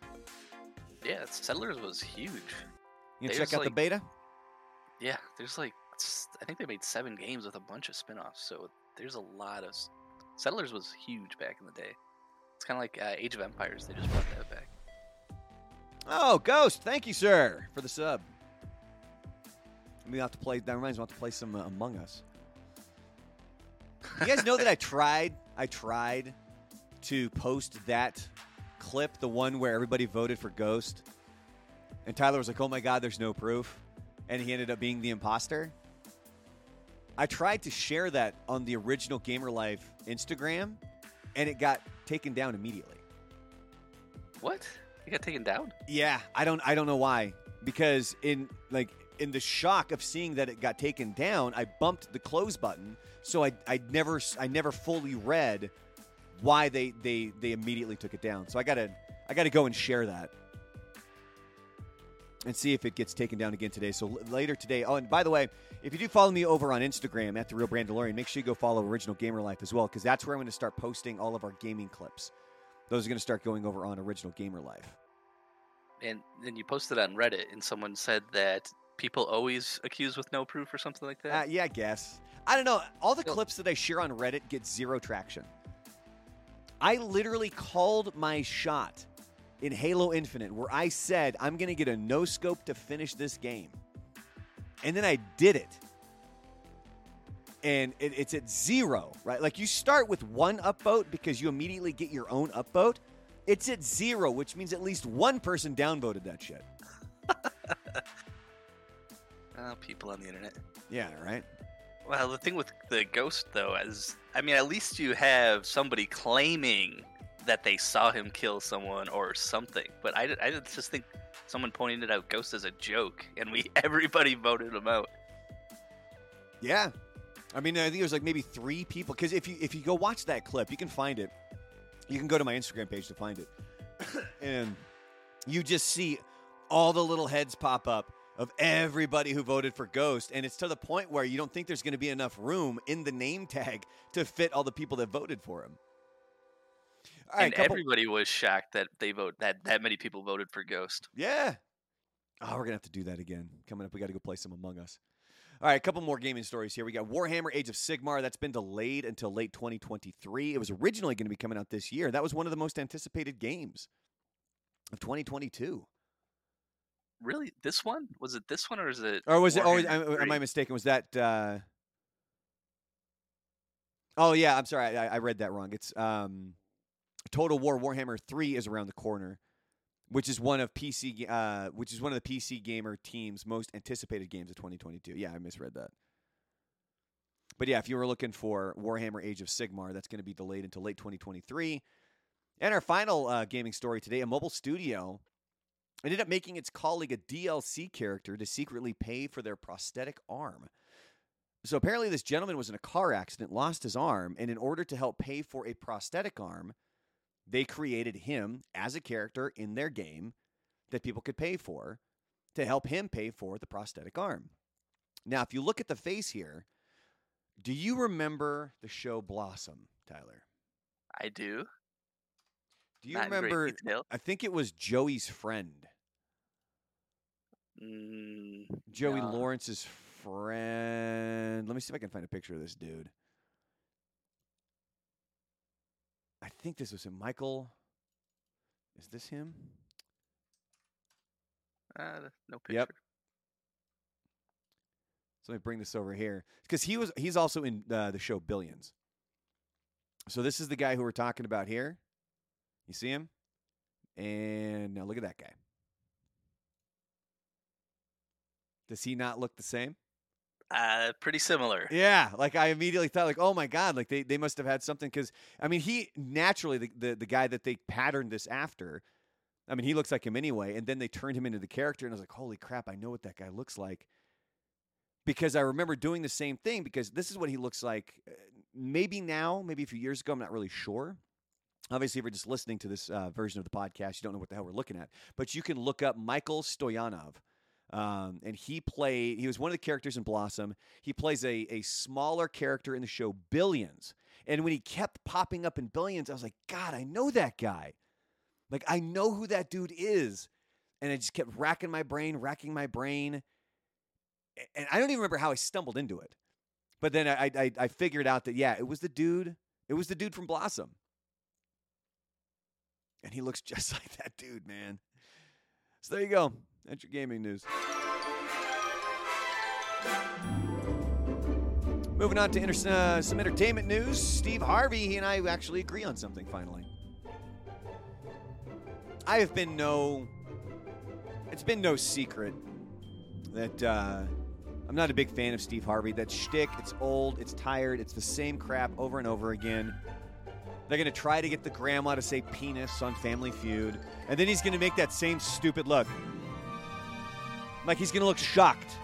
Yeah. Settlers was huge.
you check out the beta.
Yeah. There's like, I think they made seven games with a bunch of spin-offs. So there's a lot of. Settlers was huge back in the day. It's kind of like uh, Age of Empires. They just brought that back.
Oh, Ghost! Thank you, sir, for the sub. We have to play. That reminds me, I have to play some uh, Among Us. You guys know that I tried. I tried to post that clip, the one where everybody voted for Ghost, and Tyler was like, "Oh my God, there's no proof," and he ended up being the imposter. I tried to share that on the original Gamer Life Instagram, and it got taken down immediately.
What? It got taken down?
Yeah, I don't I don't know why. Because in like in the shock of seeing that it got taken down, I bumped the close button. So I I never I never fully read why they they they immediately took it down. So I got to I got to go and share that. and see if it gets taken down again today. So l- later today. Oh, and by the way, if you do follow me over on Instagram at the Real Brandalorian, make sure you go follow Original Gamer Life as well, because that's where I'm going to start posting all of our gaming clips. Those are going to start going over on Original Gamer Life.
And then you posted on Reddit, and someone said that people always accuse with no proof or something like that.
Uh, yeah, I guess. I don't know. All the clips that I share on Reddit get zero traction. I literally called my shot in Halo Infinite where I said I'm going to get a no scope to finish this game. And then I did it. And it, it's at zero, right? Like you start with one upvote because you immediately get your own upvote. It's at zero, which means at least one person downvoted that shit.
Oh, people on the internet.
Yeah, right?
Well, the thing with the ghost, though, is I mean, at least you have somebody claiming that they saw him kill someone or something. But I, I just think someone pointed it out ghost as a joke, and we everybody voted him out.
Yeah, I mean, I think there's like maybe three people. Because if you if you go watch that clip, you can find it. You can go to my Instagram page to find it, and you just see all the little heads pop up of everybody who voted for Ghost, and it's to the point where you don't think there's going to be enough room in the name tag to fit all the people that voted for him. All right,
and
couple-
everybody was shocked that they vote that that many people voted for Ghost.
Yeah. Oh, we're gonna have to do that again. Coming up, we got to go play some Among Us. All right, a couple more gaming stories here. We got Warhammer Age of Sigmar. That's been delayed until late 2023. It was originally going to be coming out this year. That was one of the most anticipated games of 2022.
Really, this one was it? This one or is it?
Or was it? Oh, am, am I mistaken? Was that? Uh... Oh yeah, I'm sorry. I, I read that wrong. It's um, Total War Warhammer Three is around the corner, which is one of PC, uh, which is one of the PC gamer team's most anticipated games of 2022. Yeah, I misread that. But yeah, if you were looking for Warhammer Age of Sigmar, that's going to be delayed until late 2023. And our final uh, gaming story today: a mobile studio ended up making its colleague a DLC character to secretly pay for their prosthetic arm. So apparently, this gentleman was in a car accident, lost his arm, and in order to help pay for a prosthetic arm, they created him as a character in their game that people could pay for to help him pay for the prosthetic arm. Now, if you look at the face here, do you remember the show Blossom, Tyler?
I do.
Do you
Not
remember? I think it was Joey's friend.
Mm,
Joey
no.
Lawrence's friend. Let me see if I can find a picture of this dude. I think this was him. Michael. Is this him?
Uh, no picture.
Yep. So let me bring this over here because he was he's also in uh, the show Billions. So this is the guy who we're talking about here. You see him? And now look at that guy. Does he not look the same?
Uh, pretty similar.
Yeah, like I immediately thought, like, oh my god, like they, they must have had something because I mean, he naturally the, the the guy that they patterned this after. I mean, he looks like him anyway, and then they turned him into the character, and I was like, holy crap, I know what that guy looks like. Because I remember doing the same thing because this is what he looks like. uh, Maybe now, maybe a few years ago, I'm not really sure. Obviously, if you're just listening to this uh, version of the podcast, you don't know what the hell we're looking at. But you can look up Michael Stoyanov. Um, and he played, he was one of the characters in Blossom. He plays a, a smaller character in the show Billions. And when he kept popping up in Billions, I was like, God, I know that guy. Like, I know who that dude is. And I just kept racking my brain, racking my brain. And I don't even remember how I stumbled into it. But then I, I, I figured out that, yeah, it was the dude. It was the dude from Blossom. And he looks just like that dude, man. So there you go. That's your gaming news. Moving on to inter- uh, some entertainment news. Steve Harvey, he and I actually agree on something finally. I have been no. It's been no secret that uh, I'm not a big fan of Steve Harvey. That shtick, it's old, it's tired, it's the same crap over and over again. They're going to try to get the grandma to say penis on Family Feud, and then he's going to make that same stupid look. Like he's going to look shocked.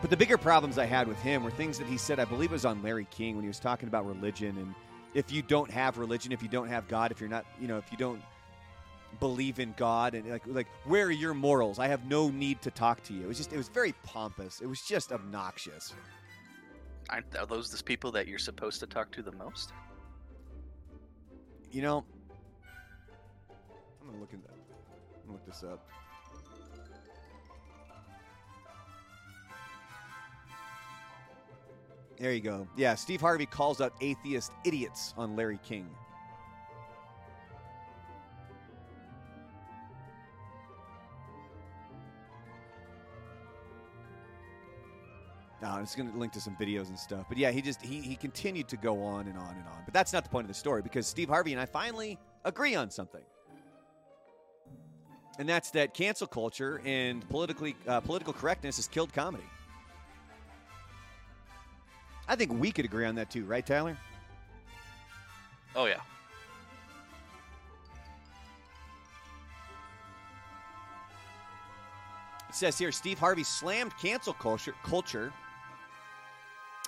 But the bigger problems I had with him were things that he said, I believe it was on Larry King when he was talking about religion and if you don't have religion, if you don't have God, if you're not, you know, if you don't believe in God and like like where are your morals? I have no need to talk to you. It was just it was very pompous. It was just obnoxious.
Aren't are those the people that you're supposed to talk to the most?
You know, I'm gonna look at that. I'm gonna look this up. There you go. Yeah, Steve Harvey calls out atheist idiots on Larry King. No, it's going to link to some videos and stuff. But yeah, he just he he continued to go on and on and on. But that's not the point of the story because Steve Harvey and I finally agree on something. And that's that cancel culture and politically uh, political correctness has killed comedy. I think we could agree on that too, right, Tyler?
Oh yeah.
It says here Steve Harvey slammed cancel culture, culture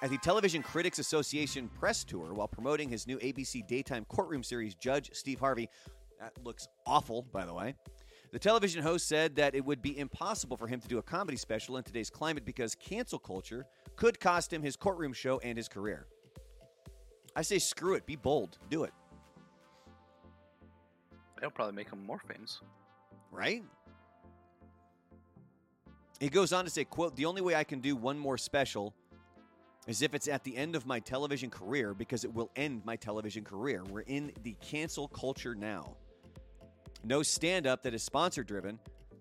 at the Television Critics Association press tour while promoting his new ABC daytime courtroom series, Judge Steve Harvey. That looks awful, by the way. The television host said that it would be impossible for him to do a comedy special in today's climate because cancel culture could cost him his courtroom show and his career. I say screw it, be bold, do it,
That'll probably make him more famous.
right? He goes on to say, quote, the only way I can do one more special is if it's at the end of my television career because it will end my television career. We're in the cancel culture now. No stand up that is sponsor driven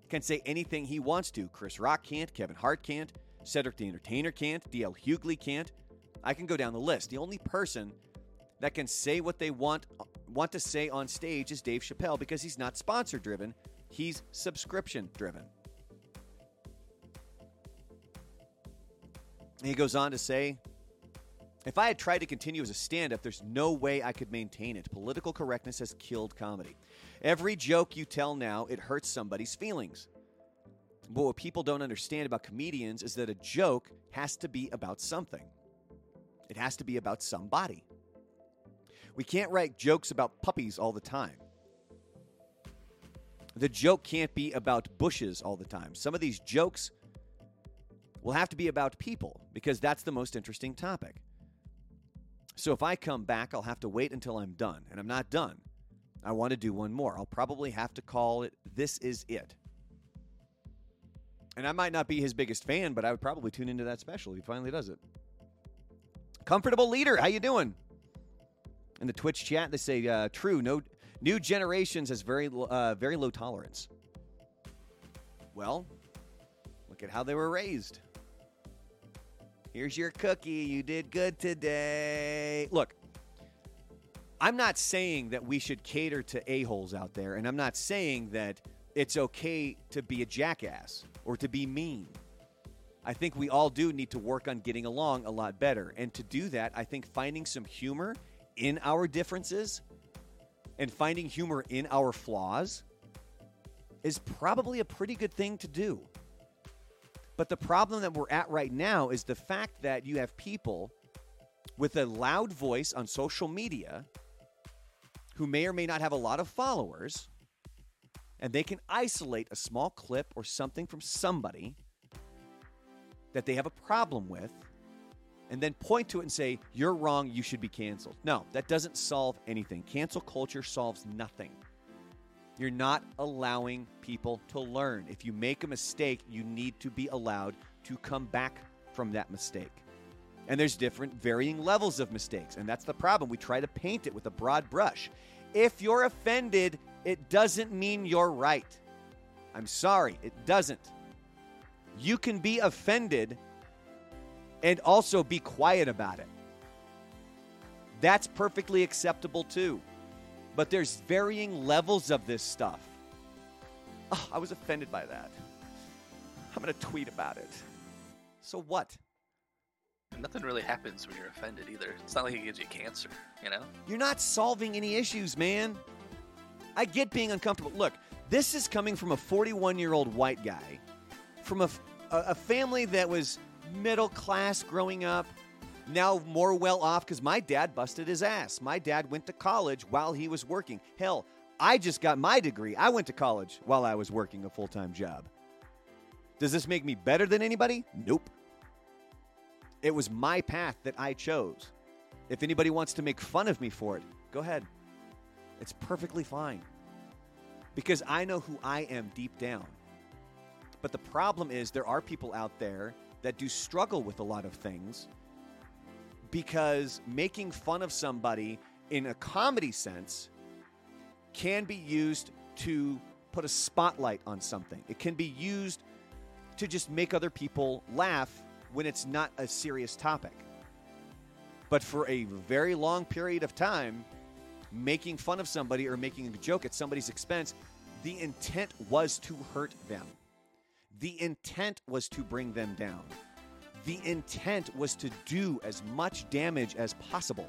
can say anything he wants to. Chris Rock can't, Kevin Hart can't, Cedric the Entertainer can't, DL Hughley can't. I can go down the list. The only person that can say what they want want to say on stage is Dave Chappelle because he's not sponsor driven, he's subscription driven. He goes on to say, if I had tried to continue as a stand up, there's no way I could maintain it. Political correctness has killed comedy. Every joke you tell now, it hurts somebody's feelings. But what people don't understand about comedians is that a joke has to be about something, it has to be about somebody. We can't write jokes about puppies all the time. The joke can't be about bushes all the time. Some of these jokes will have to be about people because that's the most interesting topic. So if I come back, I'll have to wait until I'm done, and I'm not done. I want to do one more. I'll probably have to call it This Is It. And I might not be his biggest fan, but I would probably tune into that special. He finally does it. Comfortable leader, how you doing? In the Twitch chat, they say, uh, "True, no new generations has very uh, very low tolerance." Well, look at how they were raised. Here's your cookie. You did good today. Look, I'm not saying that we should cater to a-holes out there, and I'm not saying that it's okay to be a jackass or to be mean. I think we all do need to work on getting along a lot better. And to do that, I think finding some humor in our differences and finding humor in our flaws is probably a pretty good thing to do. But the problem that we're at right now is the fact that you have people with a loud voice on social media who may or may not have a lot of followers, and they can isolate a small clip or something from somebody that they have a problem with and then point to it and say, You're wrong, you should be canceled. No, that doesn't solve anything. Cancel culture solves nothing. You're not allowing people to learn. If you make a mistake, you need to be allowed to come back from that mistake. And there's different varying levels of mistakes. And that's the problem. We try to paint it with a broad brush. If you're offended, it doesn't mean you're right. I'm sorry, it doesn't. You can be offended and also be quiet about it. That's perfectly acceptable too. But there's varying levels of this stuff. Oh, I was offended by that. I'm going to tweet about it. So what?
Nothing really happens when you're offended either. It's not like it gives you cancer, you know?
You're not solving any issues, man. I get being uncomfortable. Look, this is coming from a 41 year old white guy, from a, a, a family that was middle class growing up, now more well off because my dad busted his ass. My dad went to college while he was working. Hell, I just got my degree. I went to college while I was working a full time job. Does this make me better than anybody? Nope. It was my path that I chose. If anybody wants to make fun of me for it, go ahead. It's perfectly fine. Because I know who I am deep down. But the problem is, there are people out there that do struggle with a lot of things because making fun of somebody in a comedy sense can be used to put a spotlight on something. It can be used to just make other people laugh when it's not a serious topic. But for a very long period of time, making fun of somebody or making a joke at somebody's expense, the intent was to hurt them. The intent was to bring them down. The intent was to do as much damage as possible.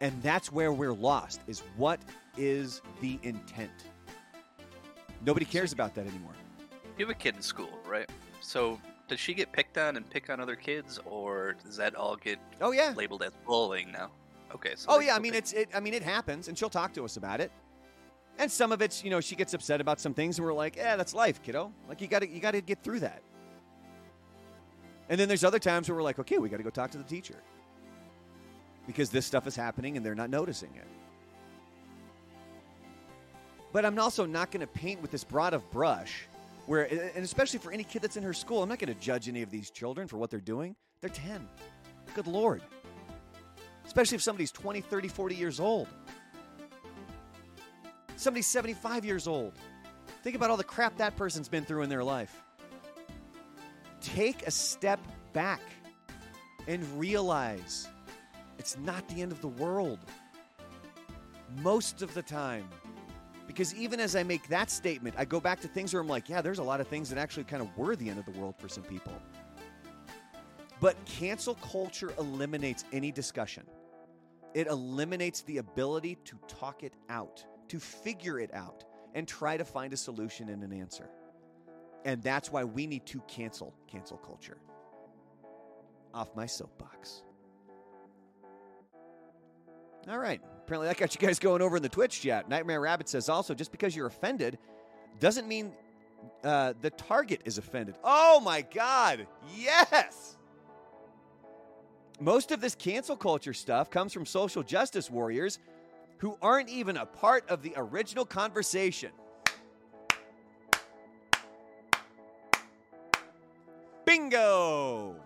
And that's where we're lost is what is the intent? Nobody cares about that anymore.
You have a kid in school, right? So does she get picked on and pick on other kids, or does that all get
Oh yeah.
labeled as bullying now? Okay. So
Oh yeah, I mean it's it I mean it happens and she'll talk to us about it. And some of it's, you know, she gets upset about some things and we're like, "Yeah, that's life, kiddo. Like you got to you got to get through that." And then there's other times where we're like, "Okay, we got to go talk to the teacher." Because this stuff is happening and they're not noticing it. But I'm also not going to paint with this broad of brush where and especially for any kid that's in her school, I'm not going to judge any of these children for what they're doing. They're 10. Good lord especially if somebody's 20, 30, 40 years old. Somebody's 75 years old. Think about all the crap that person's been through in their life. Take a step back and realize it's not the end of the world. Most of the time. Because even as I make that statement, I go back to things where I'm like, yeah, there's a lot of things that actually kind of were the end of the world for some people. But cancel culture eliminates any discussion. It eliminates the ability to talk it out, to figure it out, and try to find a solution and an answer. And that's why we need to cancel cancel culture. Off my soapbox. All right. Apparently, that got you guys going over in the Twitch chat. Nightmare Rabbit says also, just because you're offended doesn't mean uh, the target is offended. Oh my God. Yes. Most of this cancel culture stuff comes from social justice warriors who aren't even a part of the original conversation. Bingo!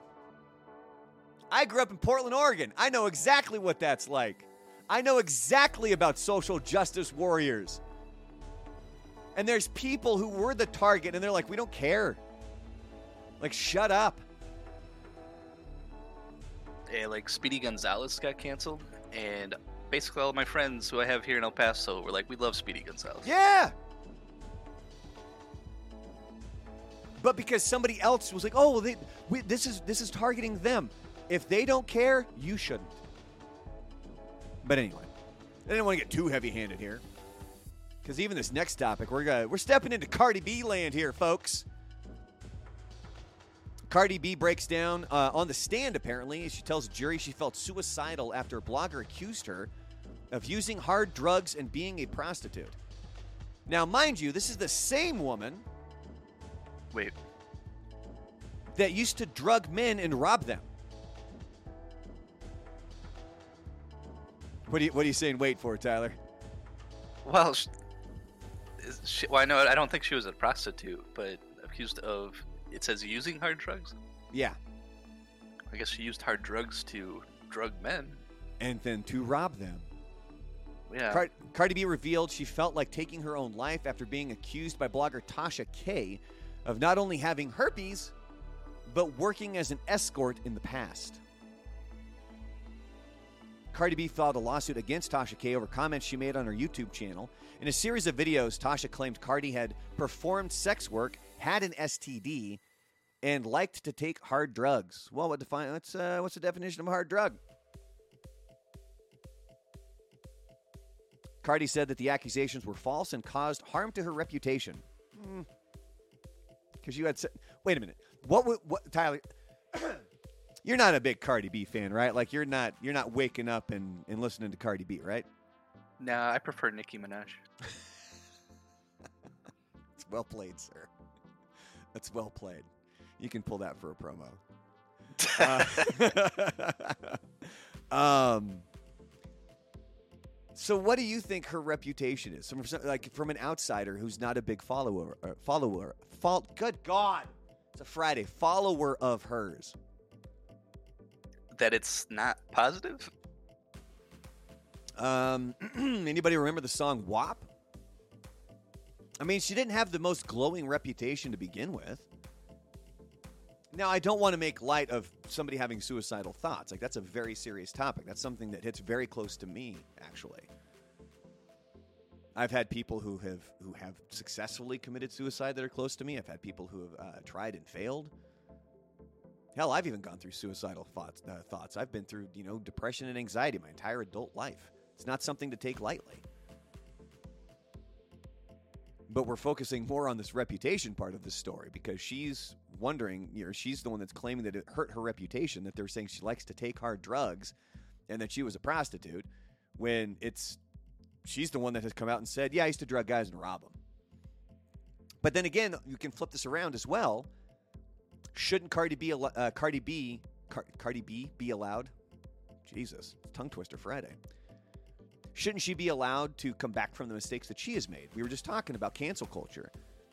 I grew up in Portland, Oregon. I know exactly what that's like. I know exactly about social justice warriors. And there's people who were the target and they're like, we don't care. Like, shut up.
Yeah, like Speedy Gonzalez got canceled, and basically all my friends who I have here in El Paso were like, "We love Speedy Gonzalez."
Yeah. But because somebody else was like, "Oh, well, they, we, this is this is targeting them," if they don't care, you shouldn't. But anyway, I didn't want to get too heavy-handed here, because even this next topic, we're gonna, we're stepping into Cardi B land here, folks. Cardi B breaks down uh, on the stand, apparently. She tells a jury she felt suicidal after a blogger accused her of using hard drugs and being a prostitute. Now, mind you, this is the same woman
Wait,
that used to drug men and rob them. What are you, what are you saying? Wait for, Tyler?
well, sh- she, well, I know I don't think she was a prostitute, but accused of it says using hard drugs.
Yeah,
I guess she used hard drugs to drug men.
and then to rob them.
Yeah.
Car- Cardi B revealed she felt like taking her own life after being accused by blogger Tasha K of not only having herpes, but working as an escort in the past. Cardi B filed a lawsuit against Tasha K over comments she made on her YouTube channel. In a series of videos, Tasha claimed Cardi had performed sex work, had an STD, and liked to take hard drugs. Well, what define what's uh, what's the definition of a hard drug? Cardi said that the accusations were false and caused harm to her reputation. Because you had, se- wait a minute, what? would- What, Tyler? you're not a big Cardi B fan, right? Like you're not, you're not waking up and, and listening to Cardi B, right?
No, I prefer Nicki Minaj.
It's well played, sir. That's well played. You can pull that for a promo. Uh, um. So, what do you think her reputation is? From like from an outsider who's not a big follower, uh, follower, fol- Good God, it's a Friday. Follower of hers.
that it's not positive.
Um, anybody remember the song WAP? I mean, she didn't have the most glowing reputation to begin with. Now, I don't want to make light of somebody having suicidal thoughts. Like, that's a very serious topic. That's something that hits very close to me, actually. I've had people who have who have successfully committed suicide that are close to me. I've had people who have uh, tried and failed. Hell, I've even gone through suicidal thoughts. Uh, thoughts. I've been through, you know, depression and anxiety my entire adult life. It's not something to take lightly. But we're focusing more on this reputation part of the story because she's wondering, you know, she's the one that's claiming that it hurt her reputation, that they're saying she likes to take hard drugs and that she was a prostitute when it's she's the one that has come out and said, "Yeah, I used to drug guys and rob them." But then again, you can flip this around as well. Shouldn't Cardi B, uh, Cardi B, Car- Cardi B be allowed? Jesus, tongue twister Friday. Shouldn't she be allowed to come back from the mistakes that she has made? We were just talking about cancel culture,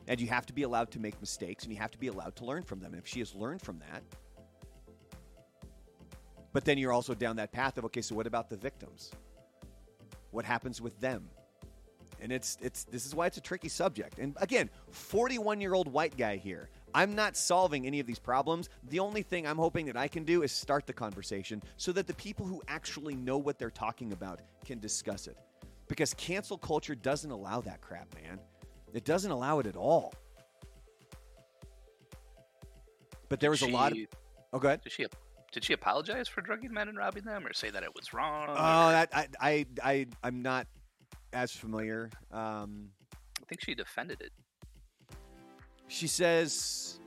and you have to be allowed to make mistakes, and you have to be allowed to learn from them. And if she has learned from that, but then you're also down that path of okay, so what about the victims? What happens with them? And it's it's this is why it's a tricky subject. And again, 41 year old white guy here. I'm not solving any of these problems. The only thing I'm hoping that I can do is start the conversation so that the people who actually know what they're talking about can discuss it. Because cancel culture doesn't allow that crap, man. It doesn't allow it at all. But there was a lot of. Oh, go ahead.
Did she did she apologize for drugging men and robbing them, or say that it was wrong?
Oh,
or-
that I I I I'm not as familiar. Um,
I think she defended it.
She says,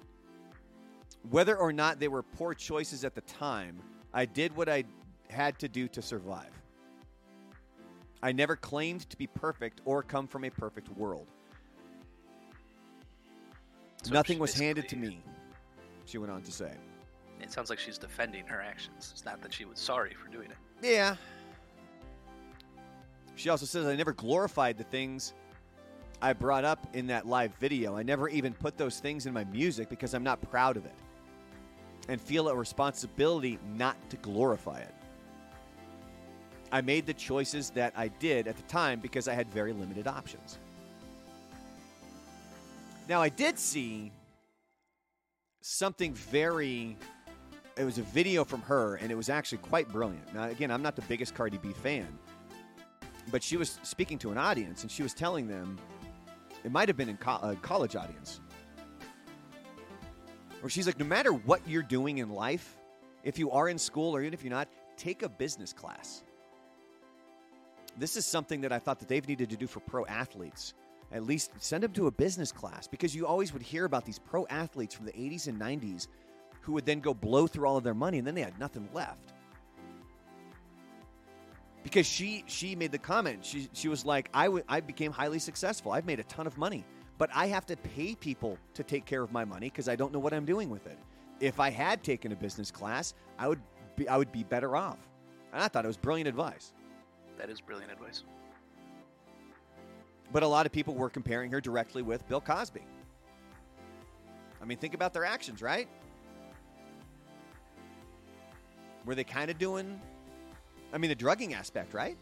whether or not they were poor choices at the time, I did what I had to do to survive. I never claimed to be perfect or come from a perfect world.
So
Nothing was handed to me, she went on to say.
It sounds like she's defending her actions. It's not that she was sorry for doing it.
Yeah. She also says, I never glorified the things I brought up in that live video. I never even put those things in my music because I'm not proud of it and feel a responsibility not to glorify it. I made the choices that I did at the time because I had very limited options. Now, I did see something very it was a video from her, and it was actually quite brilliant. Now, again, I'm not the biggest Cardi B fan, but she was speaking to an audience, and she was telling them, it might have been in co- a college audience, where she's like, no matter what you're doing in life, if you are in school or even if you're not, take a business class. This is something that I thought that they've needed to do for pro athletes. At least send them to a business class because you always would hear about these pro athletes from the 80s and 90s who would then go blow through all of their money and then they had nothing left. Because she she made the comment. She she was like, I, w- I became highly successful. I've made a ton of money, but I have to pay people to take care of my money because I don't know what I'm doing with it. If I had taken a business class, I would be I would be better off. And I thought it was brilliant advice.
That is brilliant advice.
But a lot of people were comparing her directly with Bill Cosby. I mean, think about their actions, right? Were they kind of doing, I mean, the drugging aspect, right?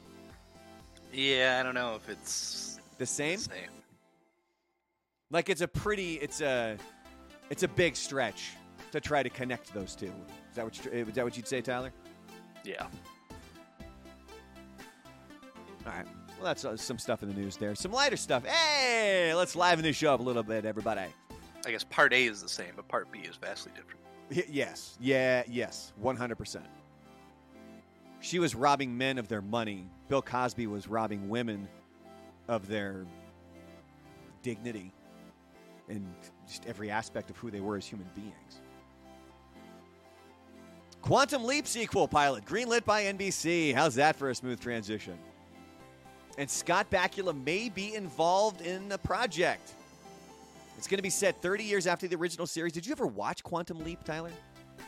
Yeah, I don't know if it's
The same?
the same.
Like it's a pretty, it's a, it's a big stretch to try to connect those two. Is that what you, is that what you'd say, Tyler?
Yeah.
All right. Well, that's uh, some stuff in the news there. Some lighter stuff. Hey, let's liven this show up a little bit, everybody.
I guess part A is the same, but part B is vastly different.
Y- yes. Yeah, yes. 100%. She was robbing men of their money. Bill Cosby was robbing women of their dignity and just every aspect of who they were as human beings. Quantum Leap sequel pilot, greenlit by NBC. How's that for a smooth transition? And Scott Bakula may be involved in the project. It's going to be set 30 years after the original series. Did you ever watch Quantum Leap, Tyler?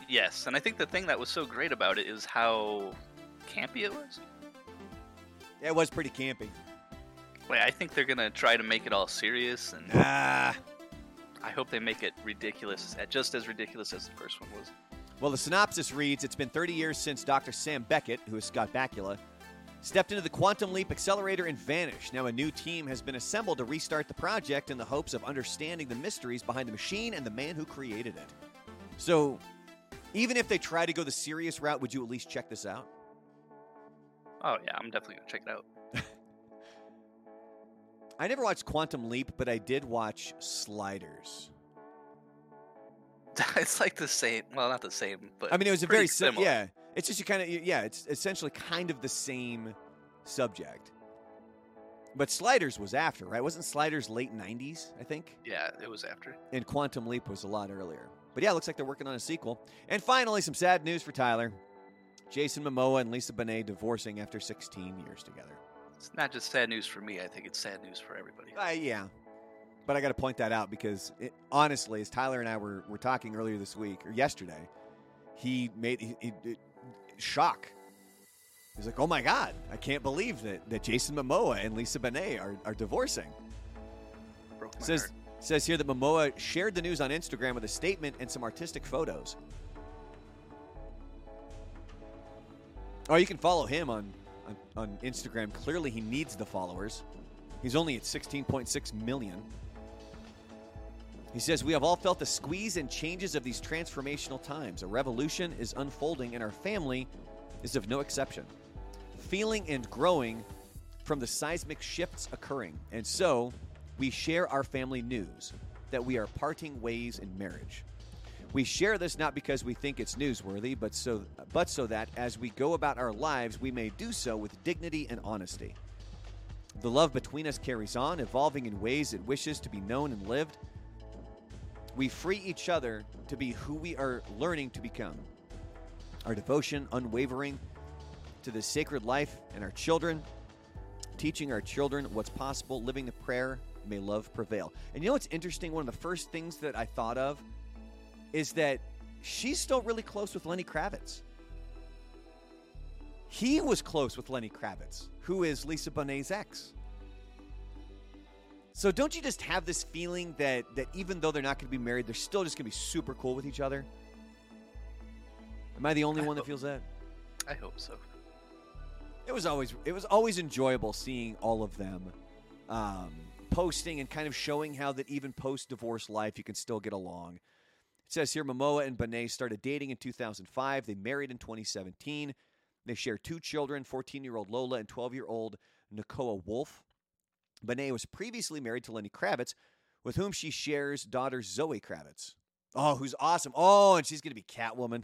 Yes, and I think the thing that was so great about it is how campy it was.
Yeah, it was pretty campy.
Wait, I think they're gonna try to make it all serious, and
Ah.
I hope they make it ridiculous, just as ridiculous as the first one was.
Well, the synopsis reads It's been 30 years since Dr. Sam Beckett, who is Scott Bakula, stepped into the Quantum Leap Accelerator and vanished. Now, a new team has been assembled to restart the project in the hopes of understanding the mysteries behind the machine and the man who created it. So, even if they try to go the serious route, would you at least check this out?
Oh yeah, I'm definitely gonna check it out.
I never watched Quantum Leap, but I did watch Sliders.
it's like the same. Well, not the same, but
I mean, it was a very sim-
similar.
yeah. It's just you kind of yeah. It's essentially kind of the same subject. But Sliders was after, right? Wasn't Sliders late '90s? I think,
Yeah, it was after.
and Quantum Leap was a lot earlier. But yeah, it looks like they're working on a sequel. And finally, some sad news for Tyler: Jason Momoa and Lisa Bonet divorcing after 16 years together.
It's not just sad news for me. I think it's sad news for everybody.
Uh, yeah, but I got to point that out because it, honestly, as Tyler and I were, were talking earlier this week or yesterday, he made he, he, shock. He's like, "Oh my god, I can't believe that, that Jason Momoa and Lisa Bonet are, are divorcing."
Broke
says
heart.
says here that Momoa shared the news on Instagram with a statement and some artistic photos. Oh, you can follow him on, on on Instagram. Clearly, he needs the followers. He's only at 16.6 million. He says, We have all felt the squeeze and changes of these transformational times. A revolution is unfolding, and our family is of no exception. Feeling and growing from the seismic shifts occurring. And so, we share our family news that we are parting ways in marriage. We share this not because we think it's newsworthy, but so but so that as we go about our lives, we may do so with dignity and honesty. The love between us carries on, evolving in ways it wishes to be known and lived. We free each other to be who we are learning to become. Our devotion unwavering to the sacred life and our children, teaching our children what's possible, living the prayer, may love prevail. And you know what's interesting? One of the first things that I thought of is that she's still really close with Lenny Kravitz. He was close with Lenny Kravitz, who is Lisa Bonet's ex. So don't you just have this feeling that that even though they're not going to be married, they're still just going to be super cool with each other? Am I the only
I
one that feels that?
I hope so.
It was always it was always enjoyable seeing all of them um, posting and kind of showing how that even post divorce life you can still get along. It says here Momoa and Bonet started dating in 2005. They married in 2017. They share two children, 14-year-old Lola and 12-year-old Nakoa Wolf. Bonet was previously married to Lenny Kravitz, with whom she shares daughter Zoe Kravitz. Oh, who's awesome. Oh, and she's going to be Catwoman.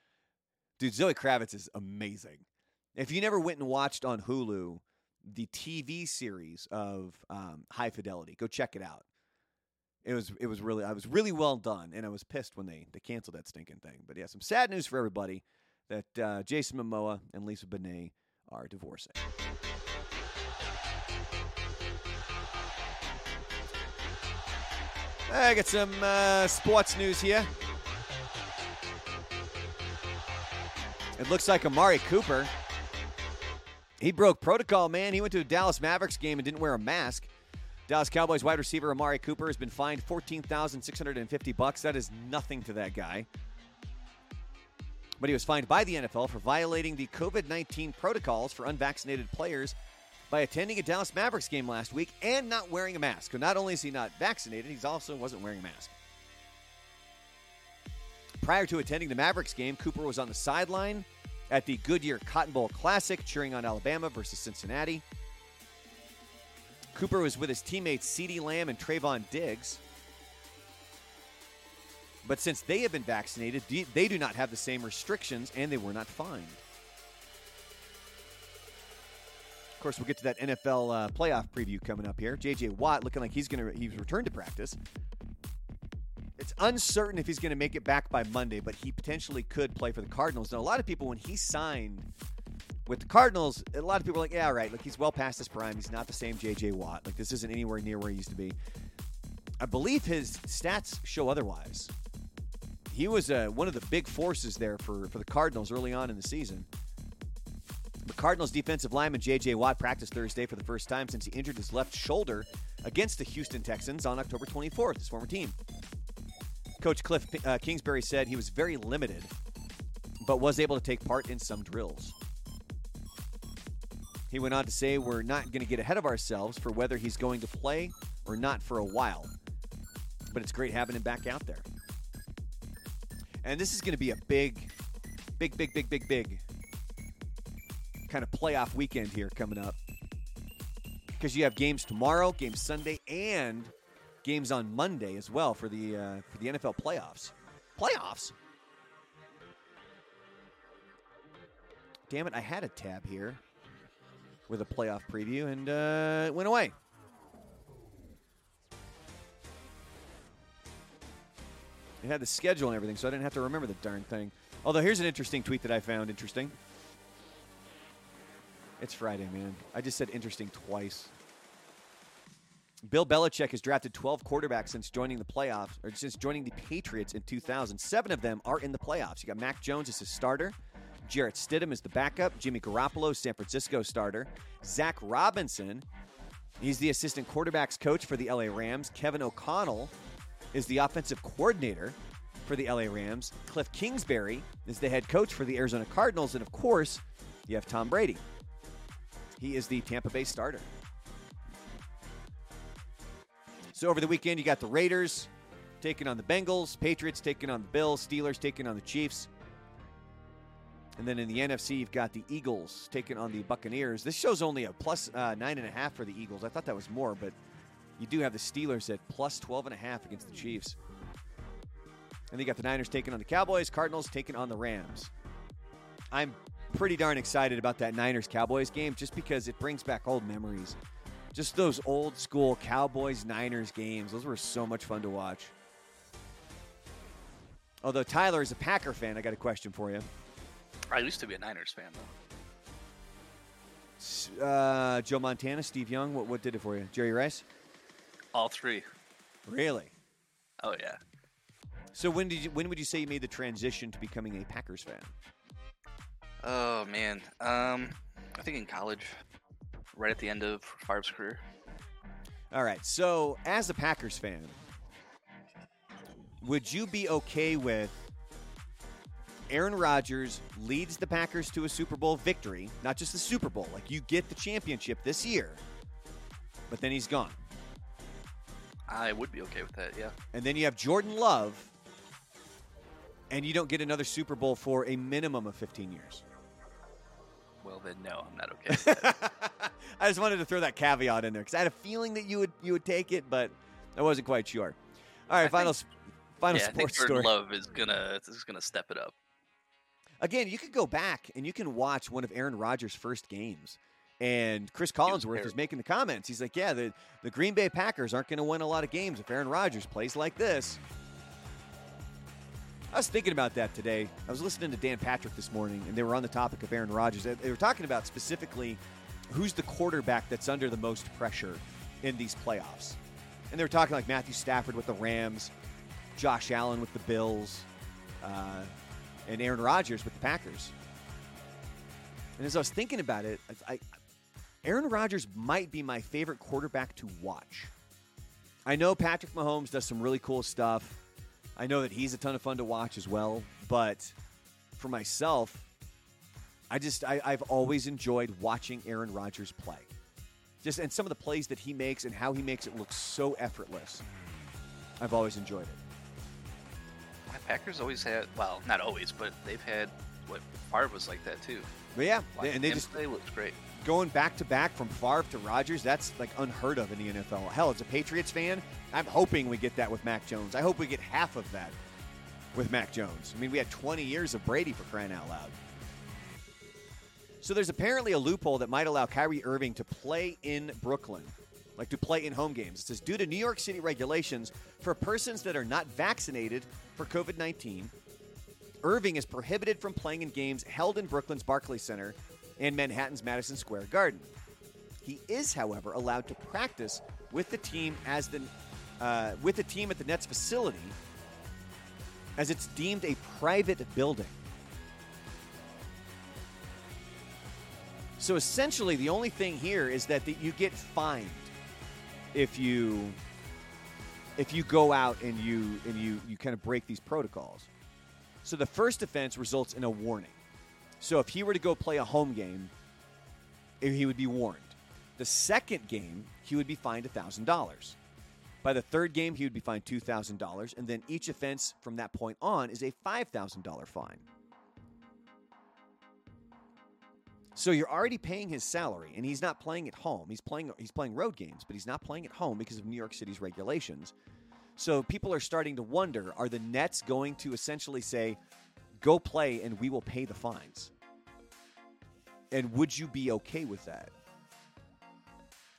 Dude, Zoe Kravitz is amazing. If you never went and watched on Hulu the TV series of um, High Fidelity, go check it out. It was it was really I was really well done, and I was pissed when they they canceled that stinking thing. But yeah, some sad news for everybody that uh, Jason Momoa and Lisa Bonet are divorcing. I got some uh, sports news here. It looks like Amari Cooper. He broke protocol, man. He went to a Dallas Mavericks game and didn't wear a mask. Dallas Cowboys wide receiver Amari Cooper has been fined fourteen thousand six hundred and fifty bucks. That is nothing to that guy. But he was fined by the NFL for violating the COVID nineteen protocols for unvaccinated players by attending a Dallas Mavericks game last week and not wearing a mask. So not only is he not vaccinated, he's also wasn't wearing a mask. Prior to attending the Mavericks game, Cooper was on the sideline at the Goodyear Cotton Bowl Classic, cheering on Alabama versus Cincinnati. Cooper was with his teammates CeeDee Lamb and Trevon Diggs. But since they have been vaccinated, they do not have the same restrictions and they were not fined. Course, we'll get to that NFL uh, playoff preview coming up here. J.J. Watt looking like he's going to he's returned to practice. It's uncertain if he's going to make it back by Monday, but he potentially could play for the Cardinals. Now, a lot of people, when he signed With the Cardinals, a lot of people are like, yeah, right. Like he's well past his prime. He's not the same J.J. Watt. Like this isn't anywhere near where he used to be. I believe his stats show otherwise. He was uh, one of the big forces there for, for the Cardinals early on in the season. The Cardinals defensive lineman J.J. Watt practiced Thursday for the first time since he injured his left shoulder against the Houston Texans on October 24th, his former team. Coach Cliff uh, Kingsbury said he was very limited, but was able to take part in some drills. He went on to say, We're not going to get ahead of ourselves for whether he's going to play or not for a while, but it's great having him back out there. And this is going to be a big, big, big, big, big, big kind of playoff weekend here coming up. Because you have games tomorrow, games Sunday, and games on Monday as well for the uh, for the NFL playoffs. Playoffs. Damn it! I had a tab here with a playoff preview, and uh, it went away. It had the schedule and everything, so I didn't have to remember the darn thing. Although here's an interesting tweet that I found interesting. It's Friday, man. I just said interesting twice. Bill Belichick has drafted 12 quarterbacks since joining the playoffs, or since joining the Patriots in 2000. Seven of them are in the playoffs. You got Mac Jones as his starter, Jarrett Stidham is the backup, Jimmy Garoppolo, San Francisco starter, Zac Robinson, he's the assistant quarterbacks coach for the LA Rams. Kevin O'Connell is the offensive coordinator for the LA Rams. Cliff Kingsbury is the head coach for the Arizona Cardinals, and of course, you have Tom Brady. He is the Tampa Bay starter. So over the weekend, you got the Raiders taking on the Bengals, Patriots taking on the Bills, Steelers taking on the Chiefs. And then in the NFC, you've got the Eagles taking on the Buccaneers. This show's only a plus, uh, nine and a half for the Eagles. I thought that was more, but you do have the Steelers at plus 12 and a half against the Chiefs. And you got the Niners taking on the Cowboys, Cardinals taking on the Rams. I'm pretty darn excited about that Niners Cowboys game just because it brings back old memories. Just those old school Cowboys Niners games. Those were so much fun to watch. Although Tyler is a Packer fan, I got a question for you.
I used to be a Niners fan though.
Uh, Joe Montana, Steve Young, what, what did it for you? Jerry Rice?
All three.
Really?
Oh yeah.
So when did you, when would you say you made the transition to becoming a Packers fan?
Oh man. Um, I think in college, right at the end of Favre's career.
All right. So as a Packers fan, would you be okay with Aaron Rodgers leads the Packers to a Super Bowl victory, not just the Super Bowl, like you get the championship this year, but then he's gone.
I would be okay with that, yeah.
And then you have Jordan Love, and you don't get another Super Bowl for a minimum of 15 years.
Well, then no, I'm not okay. With that.
I just wanted to throw that caveat in there because I had a feeling that you would you would take it, but I wasn't quite sure. All right,
I
final
think-
final
yeah, I think
sports story.
Love is gonna is gonna step it up.
Again, you could go back and you can watch one of Aaron Rodgers' first games. And Chris Collinsworth is making the comments. He's like, "Yeah, the, the Green Bay Packers aren't going to win a lot of games if Aaron Rodgers plays like this." I was thinking about that today. I was listening to Dan Patrick this morning, and they were on the topic of Aaron Rodgers. They- were talking about specifically who's the quarterback that's under the most pressure in these playoffs. And they were talking like Matthew Stafford with the Rams, Josh Allen with the Bills, uh, and Aaron Rodgers with the Packers. And as I was thinking about it, I, I, Aaron Rodgers might be my favorite quarterback to watch. I know Patrick Mahomes does some really cool stuff. I know that he's a ton of fun to watch as well. But for myself, I just I, I've always enjoyed watching Aaron Rodgers play. Just and some of the plays that he makes and how he makes it look so effortless. I've always enjoyed it.
My Packers always had well, not always, but they've had what Favre was like that too.
But yeah, they-
Watching
and they just
play looks great.
Going back to back from Favre to Rodgers, that's like unheard of in the NFL. Hell, as a Patriots fan, I'm hoping we get that with Mac Jones. I hope we get half of that with Mac Jones. I mean, we had 20 years of Brady for crying out loud. So there's apparently a loophole that might allow Kyrie Irving to play in Brooklyn, like to play in home games. It says due to New York City regulations for persons that are not vaccinated for COVID 19, Irving is prohibited from playing in games held in Brooklyn's Barclays Center and Manhattan's Madison Square Garden. He is, however, allowed to practice with the team as the uh, with the team at the Nets facility, as it's deemed a private building. So essentially, the only thing here is that the, you get fined if you if you go out and you and you you kind of break these protocols. So the first offense results in a warning. So if he were to go play a home game, eh, he would be warned. The second game, he would be fined $1,000. By the third game, he would be fined $2,000. And then each offense from that point on is a $5,000 fine. So you're already paying his salary, and he's not playing at home. He's playing he's playing road games, but he's not playing at home because of New York City's regulations. So people are starting to wonder: Are the Nets going to essentially say, "Go play, and we will pay the fines"? And would you be okay with that?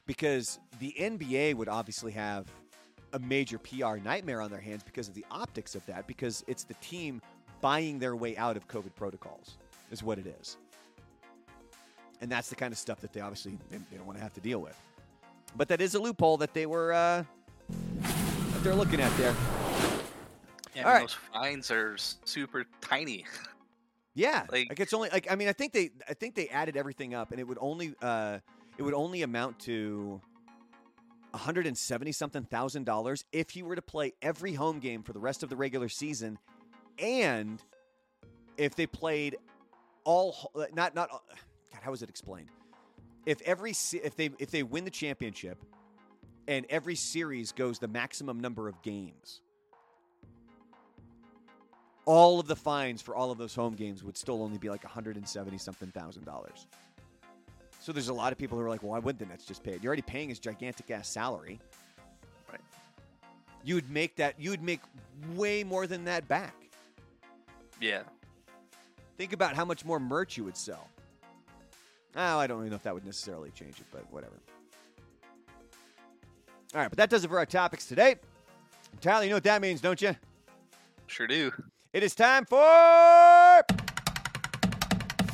Because the NBA would obviously have a major PR nightmare on their hands because of the optics of that, because it's the team buying their way out of COVID protocols, is what it is and that's the kind of stuff that they obviously they, don't want to have to deal with. But that is a loophole that they were uh, that they're looking at there.
Yeah, I mean,
right.
those fines are super tiny.
Yeah, like,
Like-
it's only like I mean I think they I think they added everything up and it would only uh, it would only amount to. 170 something thousand dollars if he were to play every home game for the rest of the regular season and if they played all not not God how was it explained if every if they if they win the championship and every series goes the maximum number of games all of the fines for all of those home games would still only be like 170 something thousand dollars so there's a lot of people who are like well why wouldn't the nets just pay it you're already paying his gigantic ass salary
Right.
you would make that you would make way more than that back
Yeah.
Think about how much more merch you would sell. Oh, I don't even know if that would necessarily change it, but whatever. All right, but that does it for our topics today. Tyler, you know what that means, don't you?
Sure do.
It is time for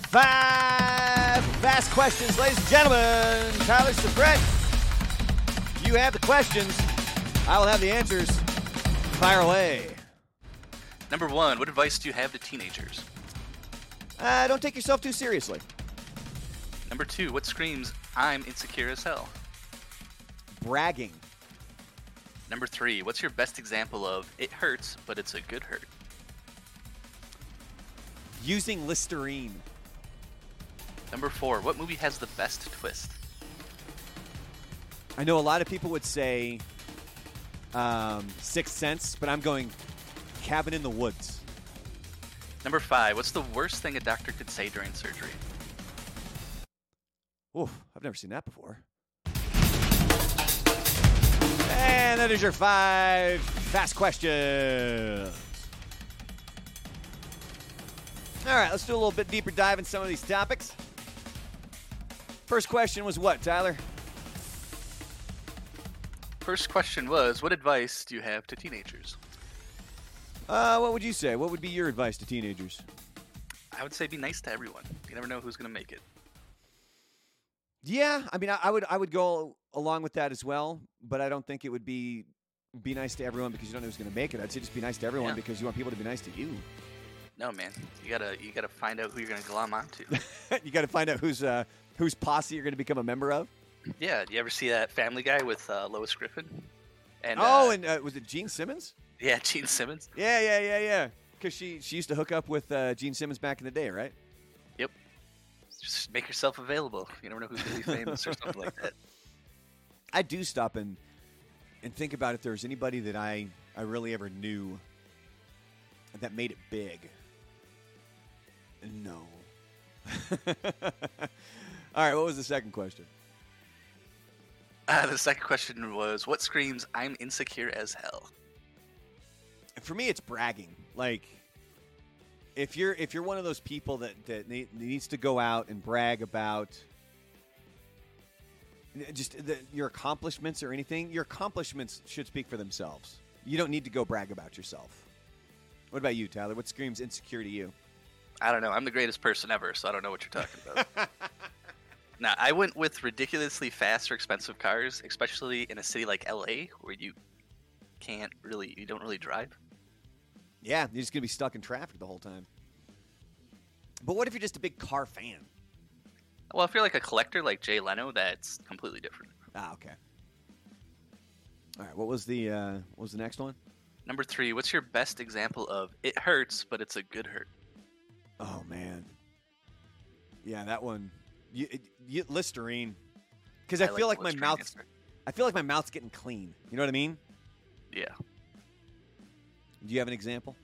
five fast questions, ladies and gentlemen. Tyler Sabret, you have the questions. I will have the answers. Fire away.
Number one, what advice do you have to teenagers?
Uh, don't take yourself too seriously.
Number two, what screams, I'm insecure as hell?
Bragging.
Number three, what's your best example of it hurts, but it's a good hurt?
Using Listerine.
Number four, what movie has the best twist?
I know a lot of people would say um, Sixth Sense, but I'm going Cabin in the Woods.
Number five, what's the worst thing a doctor could say during surgery?
Oof, I've never seen that before. And that is your five fast questions. All right, let's do a little bit deeper dive in some of these topics. First question was what, Tyler?
First question was, what advice do you have to teenagers?
Uh, what would you say? What would be your advice to teenagers?
I would say be nice to everyone. You never know who's going to make it.
Yeah, I mean, I, I would I would go along with that as well, but I don't think it would be be nice to everyone because you don't know who's going to make it. I'd say just be nice to everyone
Yeah.
because you want people to be nice to you.
No, man. You gotta you gotta find out who you're gonna glom onto.
you got to find out who's uh, whose posse you're going to become a member of.
yeah. Do you ever see that Family Guy with uh, Lois Griffin? And
oh,
uh,
and uh, was it Gene Simmons?
yeah, Gene Simmons.
Yeah, yeah, yeah, yeah. Because she she used to hook up with uh, Gene Simmons back in the day, right?
Yep. Just make yourself available. You never know who's gonna be famous or something like that.
I do stop and and think about if there's anybody that I I really ever knew that made it big. No. All right, what was the second question?
Uh, the second question was, what screams, I'm insecure as hell?
For me, it's bragging. Like, if you're if you're one of those people that that needs to go out and brag about just the, your accomplishments or anything, your accomplishments should speak for themselves. You don't need to go brag about yourself. What about you, Tyler? What screams insecure to you?
I don't know. I'm the greatest person ever, so I don't know what you're talking about. now, I went with ridiculously fast or expensive cars, especially in a city like LA, where you can't really, you don't really drive.
Yeah, you're just gonna be stuck in traffic the whole time. But what if you're just a big car fan?
Well, if you're like a collector like Jay Leno, that's completely different.
Ah, okay. All right. What was the uh, what was the next one?
Number three, what's your best example of it hurts, but it's a good hurt?
Oh man. Yeah, that one. You, you, Listerine. Because I, feel like, my mouth. I feel like my mouth's getting clean. You know what I mean?
Yeah.
Do you have an example?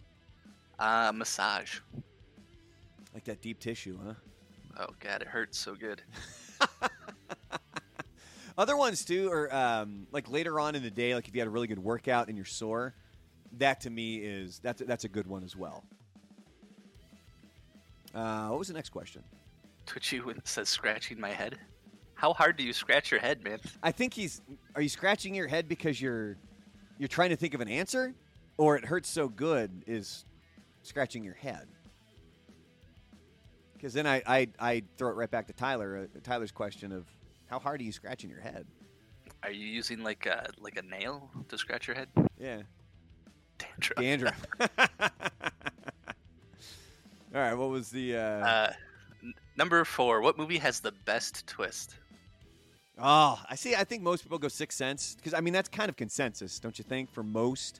Uh, massage.
Like that deep tissue, huh?
Oh god, it hurts so good.
Other ones too are um, like later on in the day, like if you had a really good workout and you're sore, that to me is that's that's a good one as well. Uh, what was the next question?
Twitchy says scratching my head. How hard do you scratch your head, man?
I think he's. Are you scratching your head because you're you're trying to think of an answer, or it hurts so good is scratching your head? Because then I, I I throw it right back to Tyler. Uh, Tyler's question of how hard are you scratching your head?
Are you using like a like a nail to scratch your head?
Yeah.
Dandruff.
Dandruff. All right. What was the? Uh...
Uh, n- number four. What movie has the best twist?
Oh, I see. I think most people go Sixth Sense because I mean that's kind of consensus, don't you think? For most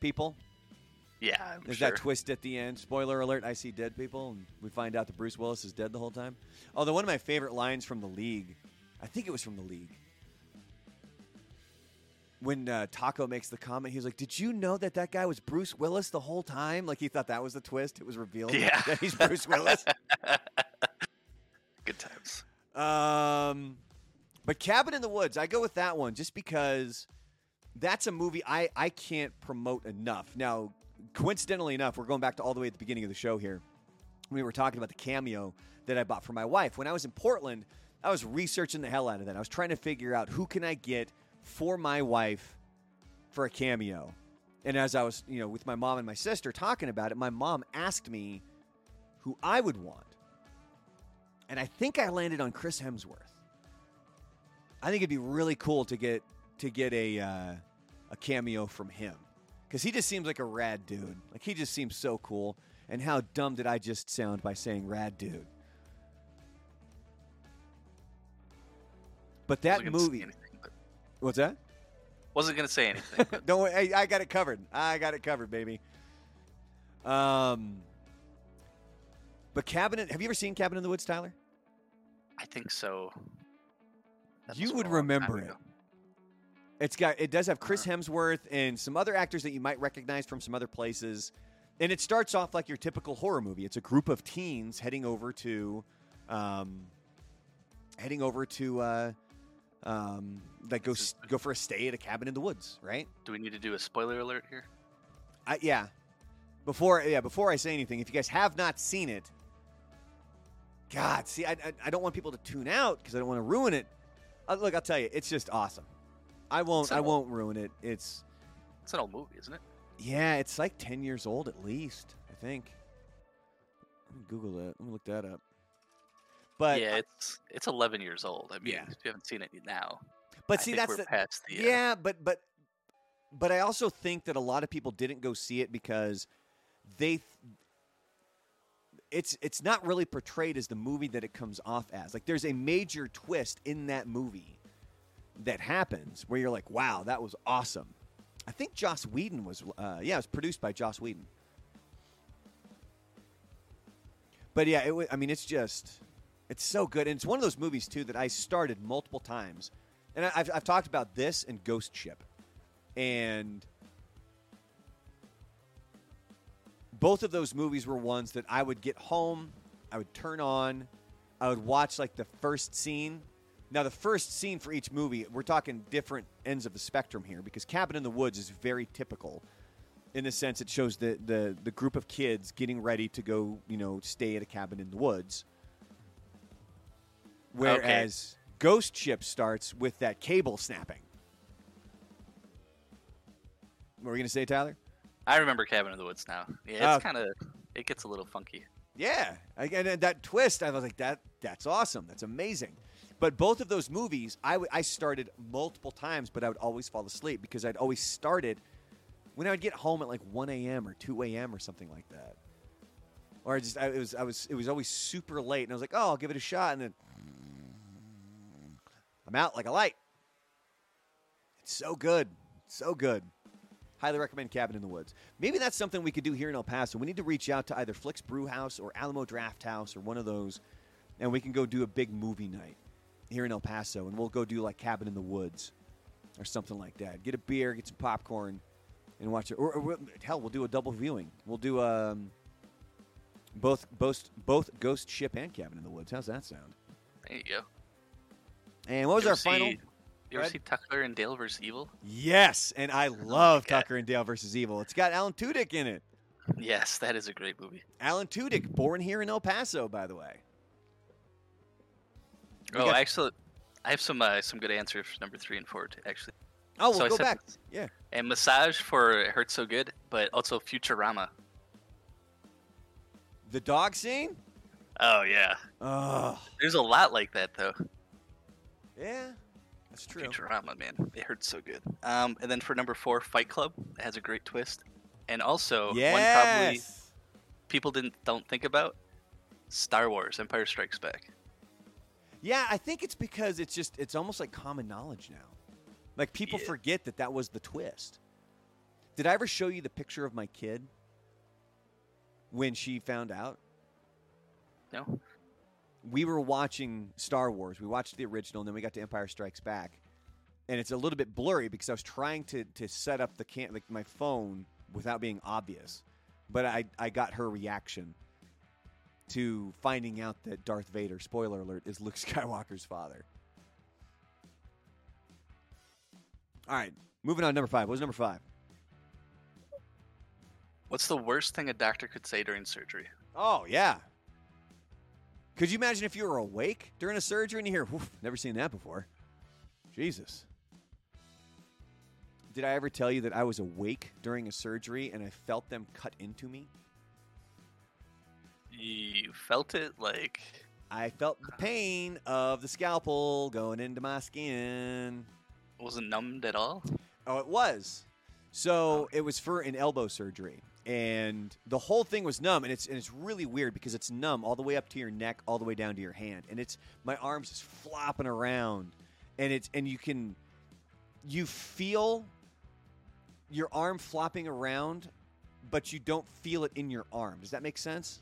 people,
Yeah, I'm
there's
sure.
that twist at the end. Spoiler alert: I see dead people, and we find out that Bruce Willis is dead the whole time. Although one of my favorite lines from the League, I think it was from the League, when uh, Taco makes the comment, he's like, "Did you know that that guy was Bruce Willis the whole time? Like he thought that was the twist. It was revealed
Yeah.
that he's Bruce Willis."
Good times.
Um, but Cabin in the Woods, I go with that one just because that's a movie I, I can't promote enough. Now, coincidentally enough, we're going back to all the way at the beginning of the show here. We were talking about the cameo that I bought for my wife. When I was in Portland, I was researching the hell out of that. I was trying to figure out who can I get for my wife for a cameo. And as I was, you know, with my mom and my sister talking about it, my mom asked me who I would want. And I think I landed on Chris Hemsworth. I think it'd be really cool to get to get a uh, a cameo from him because he just seems like a rad dude. Like he just seems so cool. And how dumb did I just sound by saying rad dude? But that
Wasn't gonna say
movie, what's that?
wasn't gonna say anything.
Don't worry, I, I got it covered. I got it covered, baby. Um, but Cabinet, have you ever seen Cabin in the Woods, Tyler?
I think so. That
You would remember it. It's got it does have Chris
Uh-huh.
Hemsworth and some other actors that you might recognize from some other places. And it starts off like your typical horror movie. It's a group of teens heading over to, um, heading over to, uh, um, like go go for a stay at a cabin in the woods, right?
Do we need to do a spoiler alert here?
I, yeah. Before yeah, before I say anything, if you guys have not seen it, God, see, I I, I don't want people to tune out because I don't want to ruin it. Uh, look, I'll tell you, it's just awesome. I won't I
an
won't ruin it. It's
It's an old movie, isn't it?
yeah, it's like ten years old at least. I think. Google that. Let me look that up. But
yeah, it's it's 11 years old. I mean,
Yeah.
if you haven't seen it now,
but
I
see, that's the,
the. uh,
yeah, but but but I also think that a lot of people didn't go see it because they th- it's it's not really portrayed as the movie that it comes off as. Like there's a major twist in that movie that happens where you're like, "Wow, that was awesome." I think Joss Whedon was uh, yeah, it was produced by Joss Whedon. But yeah, it wa I mean, it's just it's so good, and it's one of those movies too that I started multiple times, and I've I've talked about this and Ghost Ship, and both of those movies were ones that I would get home, I would turn on, I would watch like the first scene. Now, the first scene for each movie, we're talking different ends of the spectrum here because Cabin in the Woods is very typical in the sense it shows the, the, the group of kids getting ready to go, you know, stay at a cabin in the woods. Whereas Ghost Ship starts with that cable snapping. What were going to say, Tyler?
I remember Cabin in the Woods now. Yeah, it's
Oh.
kind of it gets a little funky.
Yeah, and and that twist, I was like, that that's awesome. That's amazing. But both of those movies, I, w- I started multiple times, but I would always fall asleep because I'd always started when I would get home at like 1 a.m. or 2 a.m. or something like that. Or I just I, it was I was it was always super late, and I was like, oh, I'll give it a shot, and then I'm out like a light. It's so good, so good. Highly recommend Cabin in the Woods. Maybe that's something we could do here in El Paso. We need to reach out to either Flix Brewhouse or Alamo Drafthouse or one of those, and we can go do a big movie night here in El Paso, and we'll go do like Cabin in the Woods or something like that. Get a beer, get some popcorn, and watch it. Or, or hell, we'll do a double viewing. We'll do um, both both both Ghost Ship and Cabin in the Woods. How's that sound?
There you go.
And what was our
ever
final?
You ever see Tucker and Dale versus Evil?
Yes, and I love
God.
Tucker and Dale versus Evil. It's got Alan Tudyk in it.
Yes, that is a great movie.
Alan Tudyk, born here in El Paso, by the way. We
Oh, actually, I have some uh, some good answers for number three and four. Too, actually,
Oh,
So
we'll
I
go
said
back. Yeah.
and Massage for It Hurts So Good, but also Futurama.
The dog scene?
Oh yeah,
Oh,
there's a lot like that though.
yeah, that's true.
Futurama, man, it hurts so good. Um, and then for number four, Fight Club it has a great twist, and also one probably people didn't don't think about Star Wars: Empire Strikes Back.
Yeah, I think it's because it's just it's almost like common knowledge now. Like people
Yeah.
forget that that was the twist. Did I ever show you the picture of my kid when she found out?
No,
we were watching Star Wars. We watched the original, and then we got to Empire Strikes Back, and it's a little bit blurry because I was trying to to set up the cam like my phone without being obvious, but I I got her reaction to finding out that Darth Vader, spoiler alert, is Luke Skywalker's father. All right, moving on. Number five. What was number five?
What's the worst thing a doctor could say during surgery?
Oh yeah. Could you imagine if you were awake during a surgery and you hear, "Woof, never seen that before." Jesus. Did I ever tell you that I was awake during a surgery and I felt them cut into me?
You felt it like
I felt the pain of the scalpel going into my skin.
wasn't numbed at all.
Oh, it was. So it was for an elbow surgery, and the whole thing was numb, and it's and it's really weird because it's numb all the way up to your neck, all the way down to your hand, and it's my arms just flopping around, and it's and you can, you feel your arm flopping around, but you don't feel it in your arm. Does that make sense?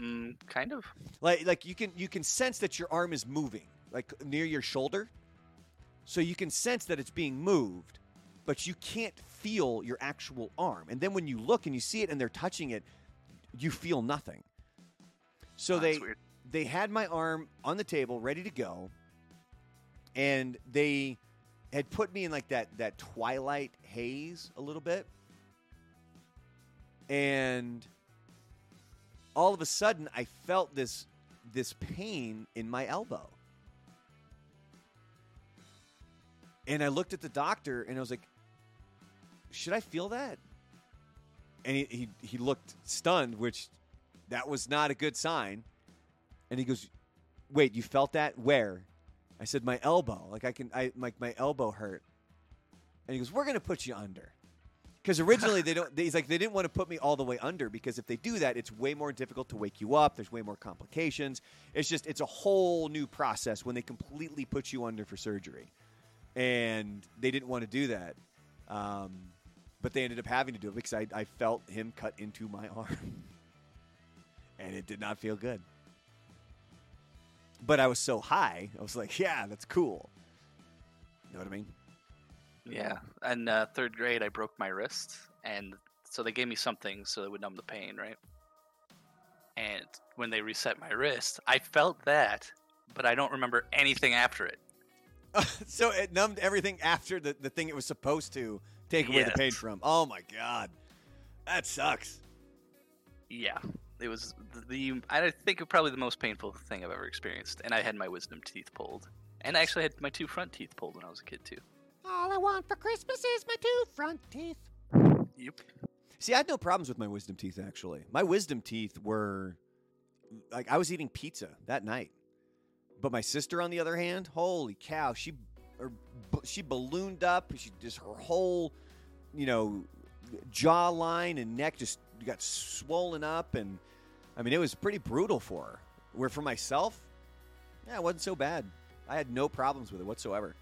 Mm, kind of.
like like you can you can sense that your arm is moving like near your shoulder so you can sense that it's being moved but you can't feel your actual arm and then when you look and you see it and they're touching it you feel nothing so
Oh,
they
weird.
they had my arm on the table ready to go and they had put me in like that that twilight haze a little bit and all of a sudden I felt this this pain in my elbow. And I looked at the doctor and I was like, should I feel that? And he, he, he looked stunned, which that was not a good sign. And he goes, wait, you felt that? Where? I said, my elbow. Like I can, I like my elbow hurt. And he goes, we're going to put you under. Because originally they don't. They, he's like they didn't want to put me all the way under because if they do that, it's way more difficult to wake you up. There's way more complications. It's just it's a whole new process when they completely put you under for surgery, and they didn't want to do that. Um, but they ended up having to do it because I, I felt him cut into my arm, and it did not feel good. But I was so high, I was like, "Yeah, that's cool." You know what I mean?
Yeah. In uh, third grade, I broke my wrist, and so they gave me something so it would numb the pain, right? And when they reset my wrist, I felt that, but I don't remember anything after it.
so it numbed everything after the, the thing it was supposed to take away the
Yes.
pain from. Oh my god, that sucks.
Yeah. It was the, I think, probably the most painful thing I've ever experienced. And I had my wisdom teeth pulled. And I actually had my two front teeth pulled when I was a kid, too.
All I want for Christmas is my two front teeth.
Yep.
See, I had no problems with my wisdom teeth actually. My wisdom teeth were like I was eating pizza that night. But my sister, on the other hand, holy cow, she or, she ballooned up. She just her whole, you know, jawline and neck just got swollen up, and I mean it was pretty brutal for her. Where for myself, yeah, it wasn't so bad. I had no problems with it whatsoever.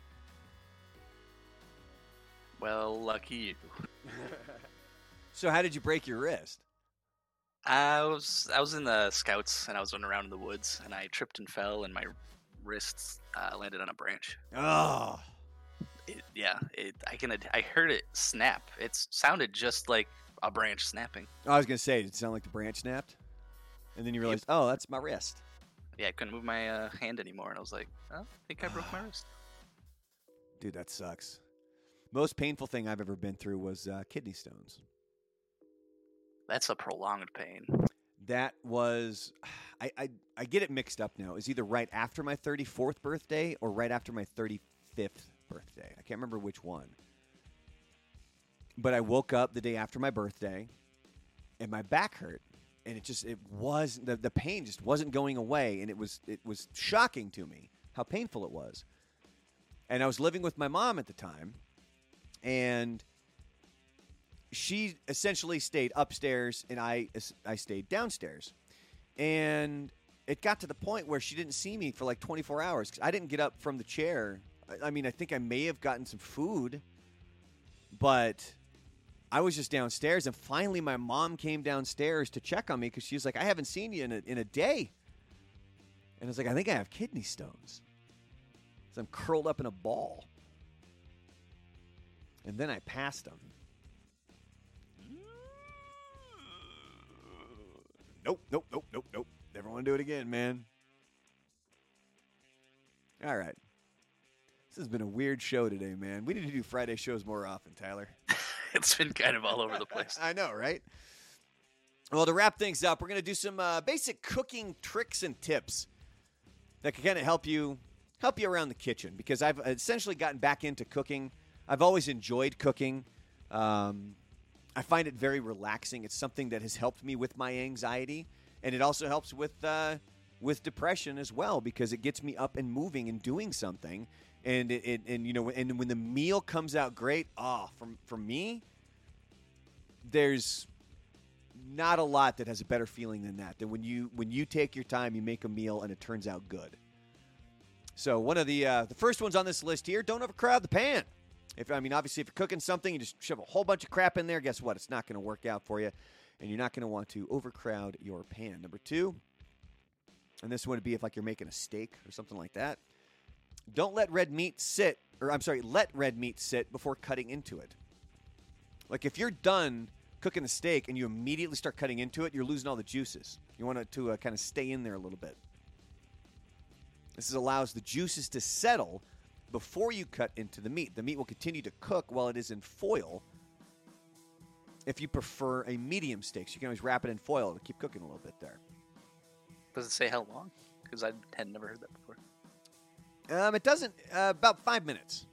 Well, lucky you.
so, how did you break your wrist?
I was I was in the scouts and I was running around in the woods and I tripped and fell and my wrists uh, landed on a branch.
Oh,
it, yeah. It I can I heard it snap. It sounded just like a branch snapping.
I was gonna say, did it sound like the branch snapped? And then you realized, oh, that's my wrist.
Yeah, I couldn't move my uh, hand anymore, and I was like, oh, I think I broke my wrist.
Dude, that sucks. Most painful thing I've ever been through was uh, kidney stones.
That's a prolonged pain.
That was, I, I, I get it mixed up now. It's either right after my 34th birthday or right after my 35th birthday. I can't remember which one. But I woke up the day after my birthday and my back hurt. And it just, it was, the, the pain just wasn't going away. And it was, it was shocking to me how painful it was. And I was living with my mom at the time. And she essentially stayed upstairs and I I stayed downstairs. And it got to the point where she didn't see me for like 24 hours cuz I didn't get up from the chair. I, I mean, I think I may have gotten some food, but I was just downstairs and finally my mom came downstairs to check on me cuz she was like, "I haven't seen you in a, in a day." And I was like, "I think I have kidney stones." So I'm curled up in a ball. And then I passed them. Nope, nope, nope, nope, nope. Never want to do it again, man. All right. This has been a weird show today, man. We need to do Friday shows more often, Tyler.
it's been kind of all over the place.
I know, right? Well, to wrap things up, we're going to do some uh, basic cooking tricks and tips that can kind of help you help you around the kitchen because I've essentially gotten back into cooking. I've always enjoyed cooking. Um, I find it very relaxing. It's something that has helped me with my anxiety, and it also helps with uh, with depression as well because it gets me up and moving and doing something. And it, it, and you know and when the meal comes out great, ah, oh, for for me, there's not a lot that has a better feeling than that. Than when you when you take your time, you make a meal and it turns out good. So one of the uh, the first ones on this list here: don't overcrowd the pan. If I mean, obviously, if you're cooking something, you just shove a whole bunch of crap in there. Guess what? It's not going to work out for you, and you're not going to want to overcrowd your pan. Number two, and this would be if like you're making a steak or something like that. Don't let red meat sit, or I'm sorry, let red meat sit before cutting into it. Like if you're done cooking the steak and you immediately start cutting into it, you're losing all the juices. You want it to uh, kind of stay in there a little bit. This allows the juices to settle before you cut into the meat. The meat will continue to cook while it is in foil. If you prefer a medium steak, so you can always wrap it in foil to keep cooking a little bit there.
Does it say how long? Because I had never heard that before.
Um, it doesn't. Uh, about five minutes.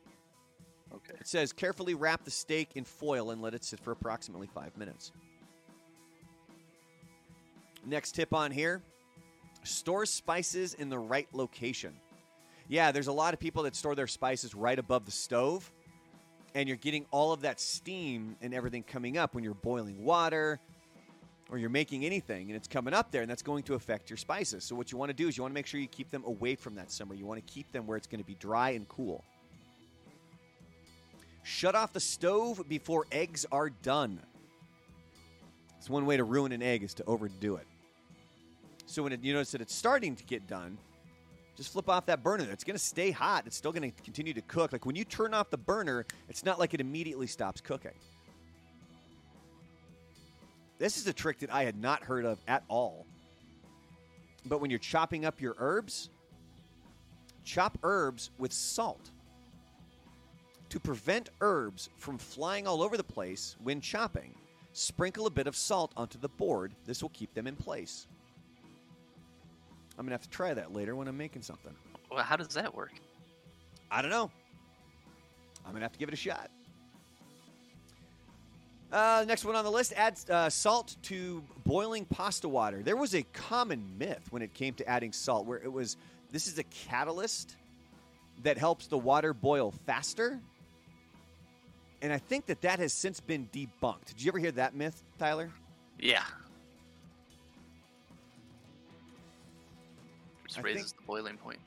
Okay.
It says carefully wrap the steak in foil and let it sit for approximately five minutes. Next tip on here store spices in the right location yeah, there's a lot of people that store their spices right above the stove, and you're getting all of that steam and everything coming up when you're boiling water or you're making anything, and it's coming up there, and that's going to affect your spices. So, what you want to do is you want to make sure you keep them away from that summer. You want to keep them where it's going to be dry and cool. Shut off the stove before eggs are done. It's one way to ruin an egg is to overdo it. So when it, you notice that it's starting to get done, just flip off that burner. It's going to stay hot. It's still going to continue to cook. Like when you turn off the burner, it's not like it immediately stops cooking. This is a trick that I had not heard of at all. But when you're chopping up your herbs, chop herbs with salt. To prevent herbs from flying all over the place when chopping, sprinkle a bit of salt onto the board. This will keep them in place. I'm gonna have to try that later when I'm making something.
Well, how does that work?
I don't know. I'm gonna have to give it a shot. Uh, next one on the list: add uh, salt to boiling pasta water. There was a common myth when it came to adding salt, where it was this is a catalyst that helps the water boil faster. And I think that that has since been debunked. Did you ever hear that myth, Tyler?
Yeah. Just
I
raises
think-
the boiling point.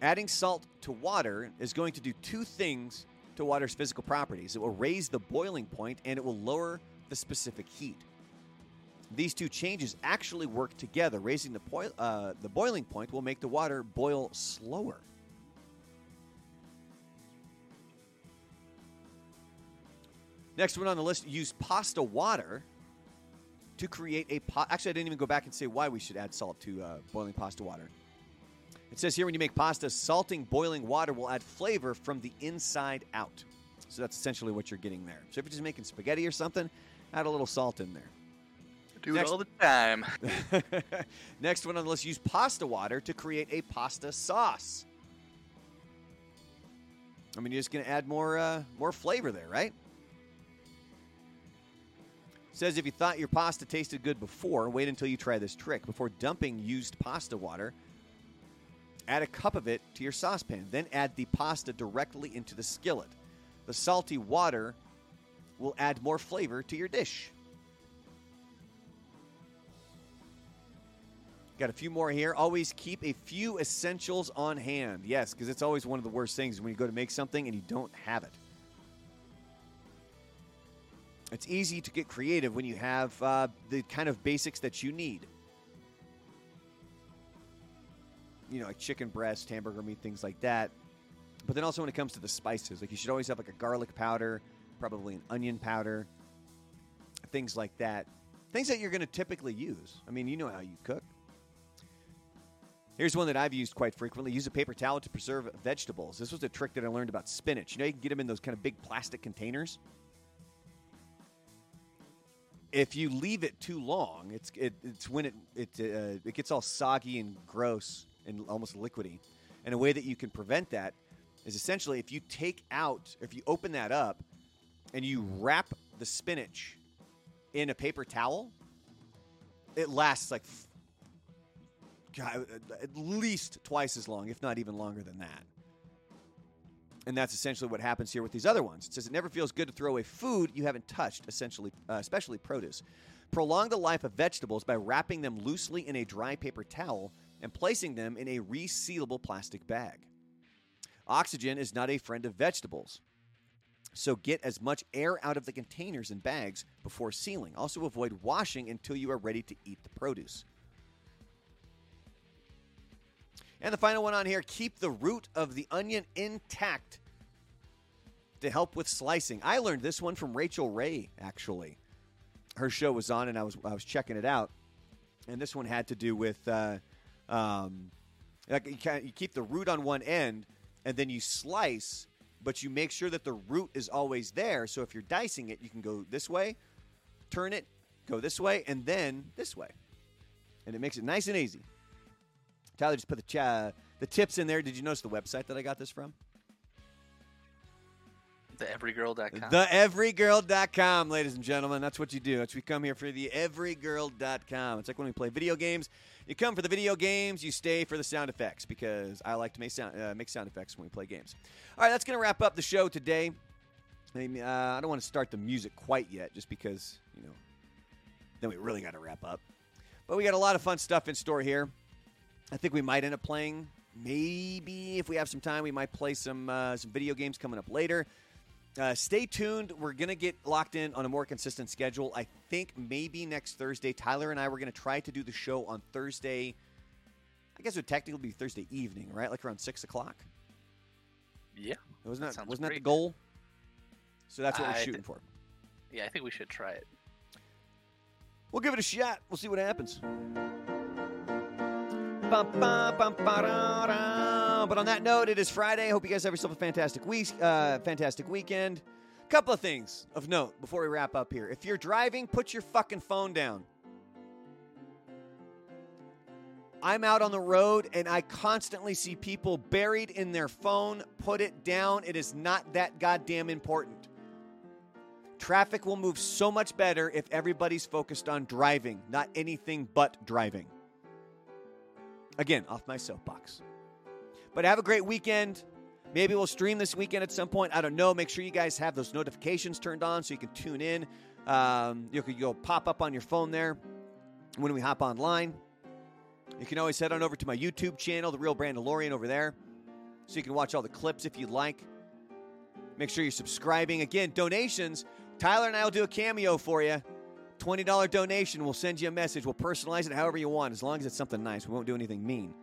Adding salt to water is going to do two things to water's physical properties. It will raise the boiling point and it will lower the specific heat. These two changes actually work together. Raising the, poi- uh, the boiling point will make the water boil slower. Next one on the list use pasta water to create a pot. Actually, I didn't even go back and say why we should add salt to uh, boiling pasta water. It says here when you make pasta, salting boiling water will add flavor from the inside out. So that's essentially what you're getting there. So if you're just making spaghetti or something, add a little salt in there.
Do
Next-
it all the time.
Next one on the list use pasta water to create a pasta sauce. I mean, you're just going to add more uh, more flavor there, right? Says if you thought your pasta tasted good before, wait until you try this trick. Before dumping used pasta water, add a cup of it to your saucepan. Then add the pasta directly into the skillet. The salty water will add more flavor to your dish. Got a few more here. Always keep a few essentials on hand. Yes, because it's always one of the worst things when you go to make something and you don't have it. It's easy to get creative when you have uh, the kind of basics that you need. You know, like chicken breast, hamburger meat, things like that. But then also when it comes to the spices, like you should always have like a garlic powder, probably an onion powder, things like that. Things that you're going to typically use. I mean, you know how you cook. Here's one that I've used quite frequently. Use a paper towel to preserve vegetables. This was a trick that I learned about spinach. You know, you can get them in those kind of big plastic containers. If you leave it too long, it's it, it's when it it uh, it gets all soggy and gross and almost liquidy. And a way that you can prevent that is essentially if you take out, if you open that up, and you wrap the spinach in a paper towel, it lasts like God, at least twice as long, if not even longer than that. And that's essentially what happens here with these other ones. It says it never feels good to throw away food you haven't touched, essentially, uh, especially produce. Prolong the life of vegetables by wrapping them loosely in a dry paper towel and placing them in a resealable plastic bag. Oxygen is not a friend of vegetables. So get as much air out of the containers and bags before sealing. Also avoid washing until you are ready to eat the produce. And the final one on here keep the root of the onion intact to help with slicing. I learned this one from Rachael Ray, actually. Her show was on, and I was, I was checking it out. And this one had to do with uh, um, like you, kind you keep the root on one end, and then you slice, but you make sure that the root is always there. So if you're dicing it, you can go this way, turn it, go this way, and then this way. And it makes it nice and easy. Tyler just put the cha- the tips in there. Did you notice the website that I got this from?
Theeverygirl.com.
Theeverygirl.com, ladies and gentlemen. That's what you do. That's we come here for the everygirl.com. It's like when we play video games. You come for the video games, you stay for the sound effects because I like to make sound uh, make sound effects when we play games. All right, that's going to wrap up the show today. I, mean, uh, I don't want to start the music quite yet, just because you know. Then we really got to wrap up. But we got a lot of fun stuff in store here. I think we might end up playing. Maybe if we have some time, we might play some uh, some video games coming up later. Uh, stay tuned. We're going to get locked in on a more consistent schedule. I think maybe next Thursday, Tyler and I were going to try to do the show on Thursday. I guess it would technically be Thursday evening, right? Like around six o'clock.
yeah.
it Wasn't
That
that, wasn't that the goal? So that's what we're shooting
thi-
for.
Yeah, I think we should try it.
We'll give it a shot. We'll see what happens. But on that note, it is Friday. Hope you guys have yourself a fantastic week, uh, fantastic weekend. Couple of things of note before we wrap up here. If you're driving, put your fucking phone down. I'm out on the road and I constantly see people buried in their phone. Put it down. It is not that goddamn important. Traffic will move so much better if everybody's focused on driving, not anything but driving. Again, off my soapbox. But have a great weekend. Maybe we'll stream this weekend at some point. I don't know. Make sure you guys have those notifications turned on so you can tune in. Um, you can go pop up on your phone there when we hop online. You can always head on over to my YouTube channel, The Real Brandalorian, over there, so you can watch all the clips if you'd like. Make sure you're subscribing. Again, donations. Tyler and I will do a cameo for you. $20 donation. We'll send you a message. We'll personalize it however you want, as long as it's something nice. We won't do anything mean.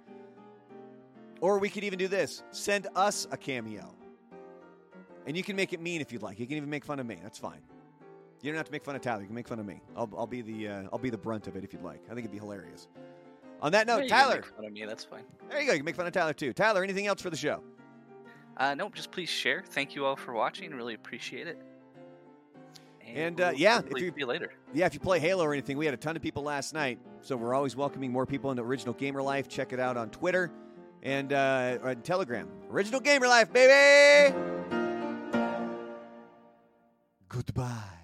Or we could even do this send us a cameo. And you can make it mean if you'd like. You can even make fun of me. That's fine. You don't have to make fun of Tyler. You can make fun of me. I'll, I'll be the uh, I'll be the brunt of it if you'd like. I think it'd be hilarious. On that note,
Yeah, you can
Tyler.
make fun of me. That's fine.
There you go. You can make fun of Tyler too. Tyler, anything else for the show?
Uh, nope, just please share. Thank you all for watching. Really appreciate it.
And, uh, yeah, if
you later.
Yeah, if you play Halo or anything, we had a ton of people last night. So we're always welcoming more people into Original Gamer Life. Check it out on Twitter and uh, on Telegram. Original Gamer Life, baby! Goodbye.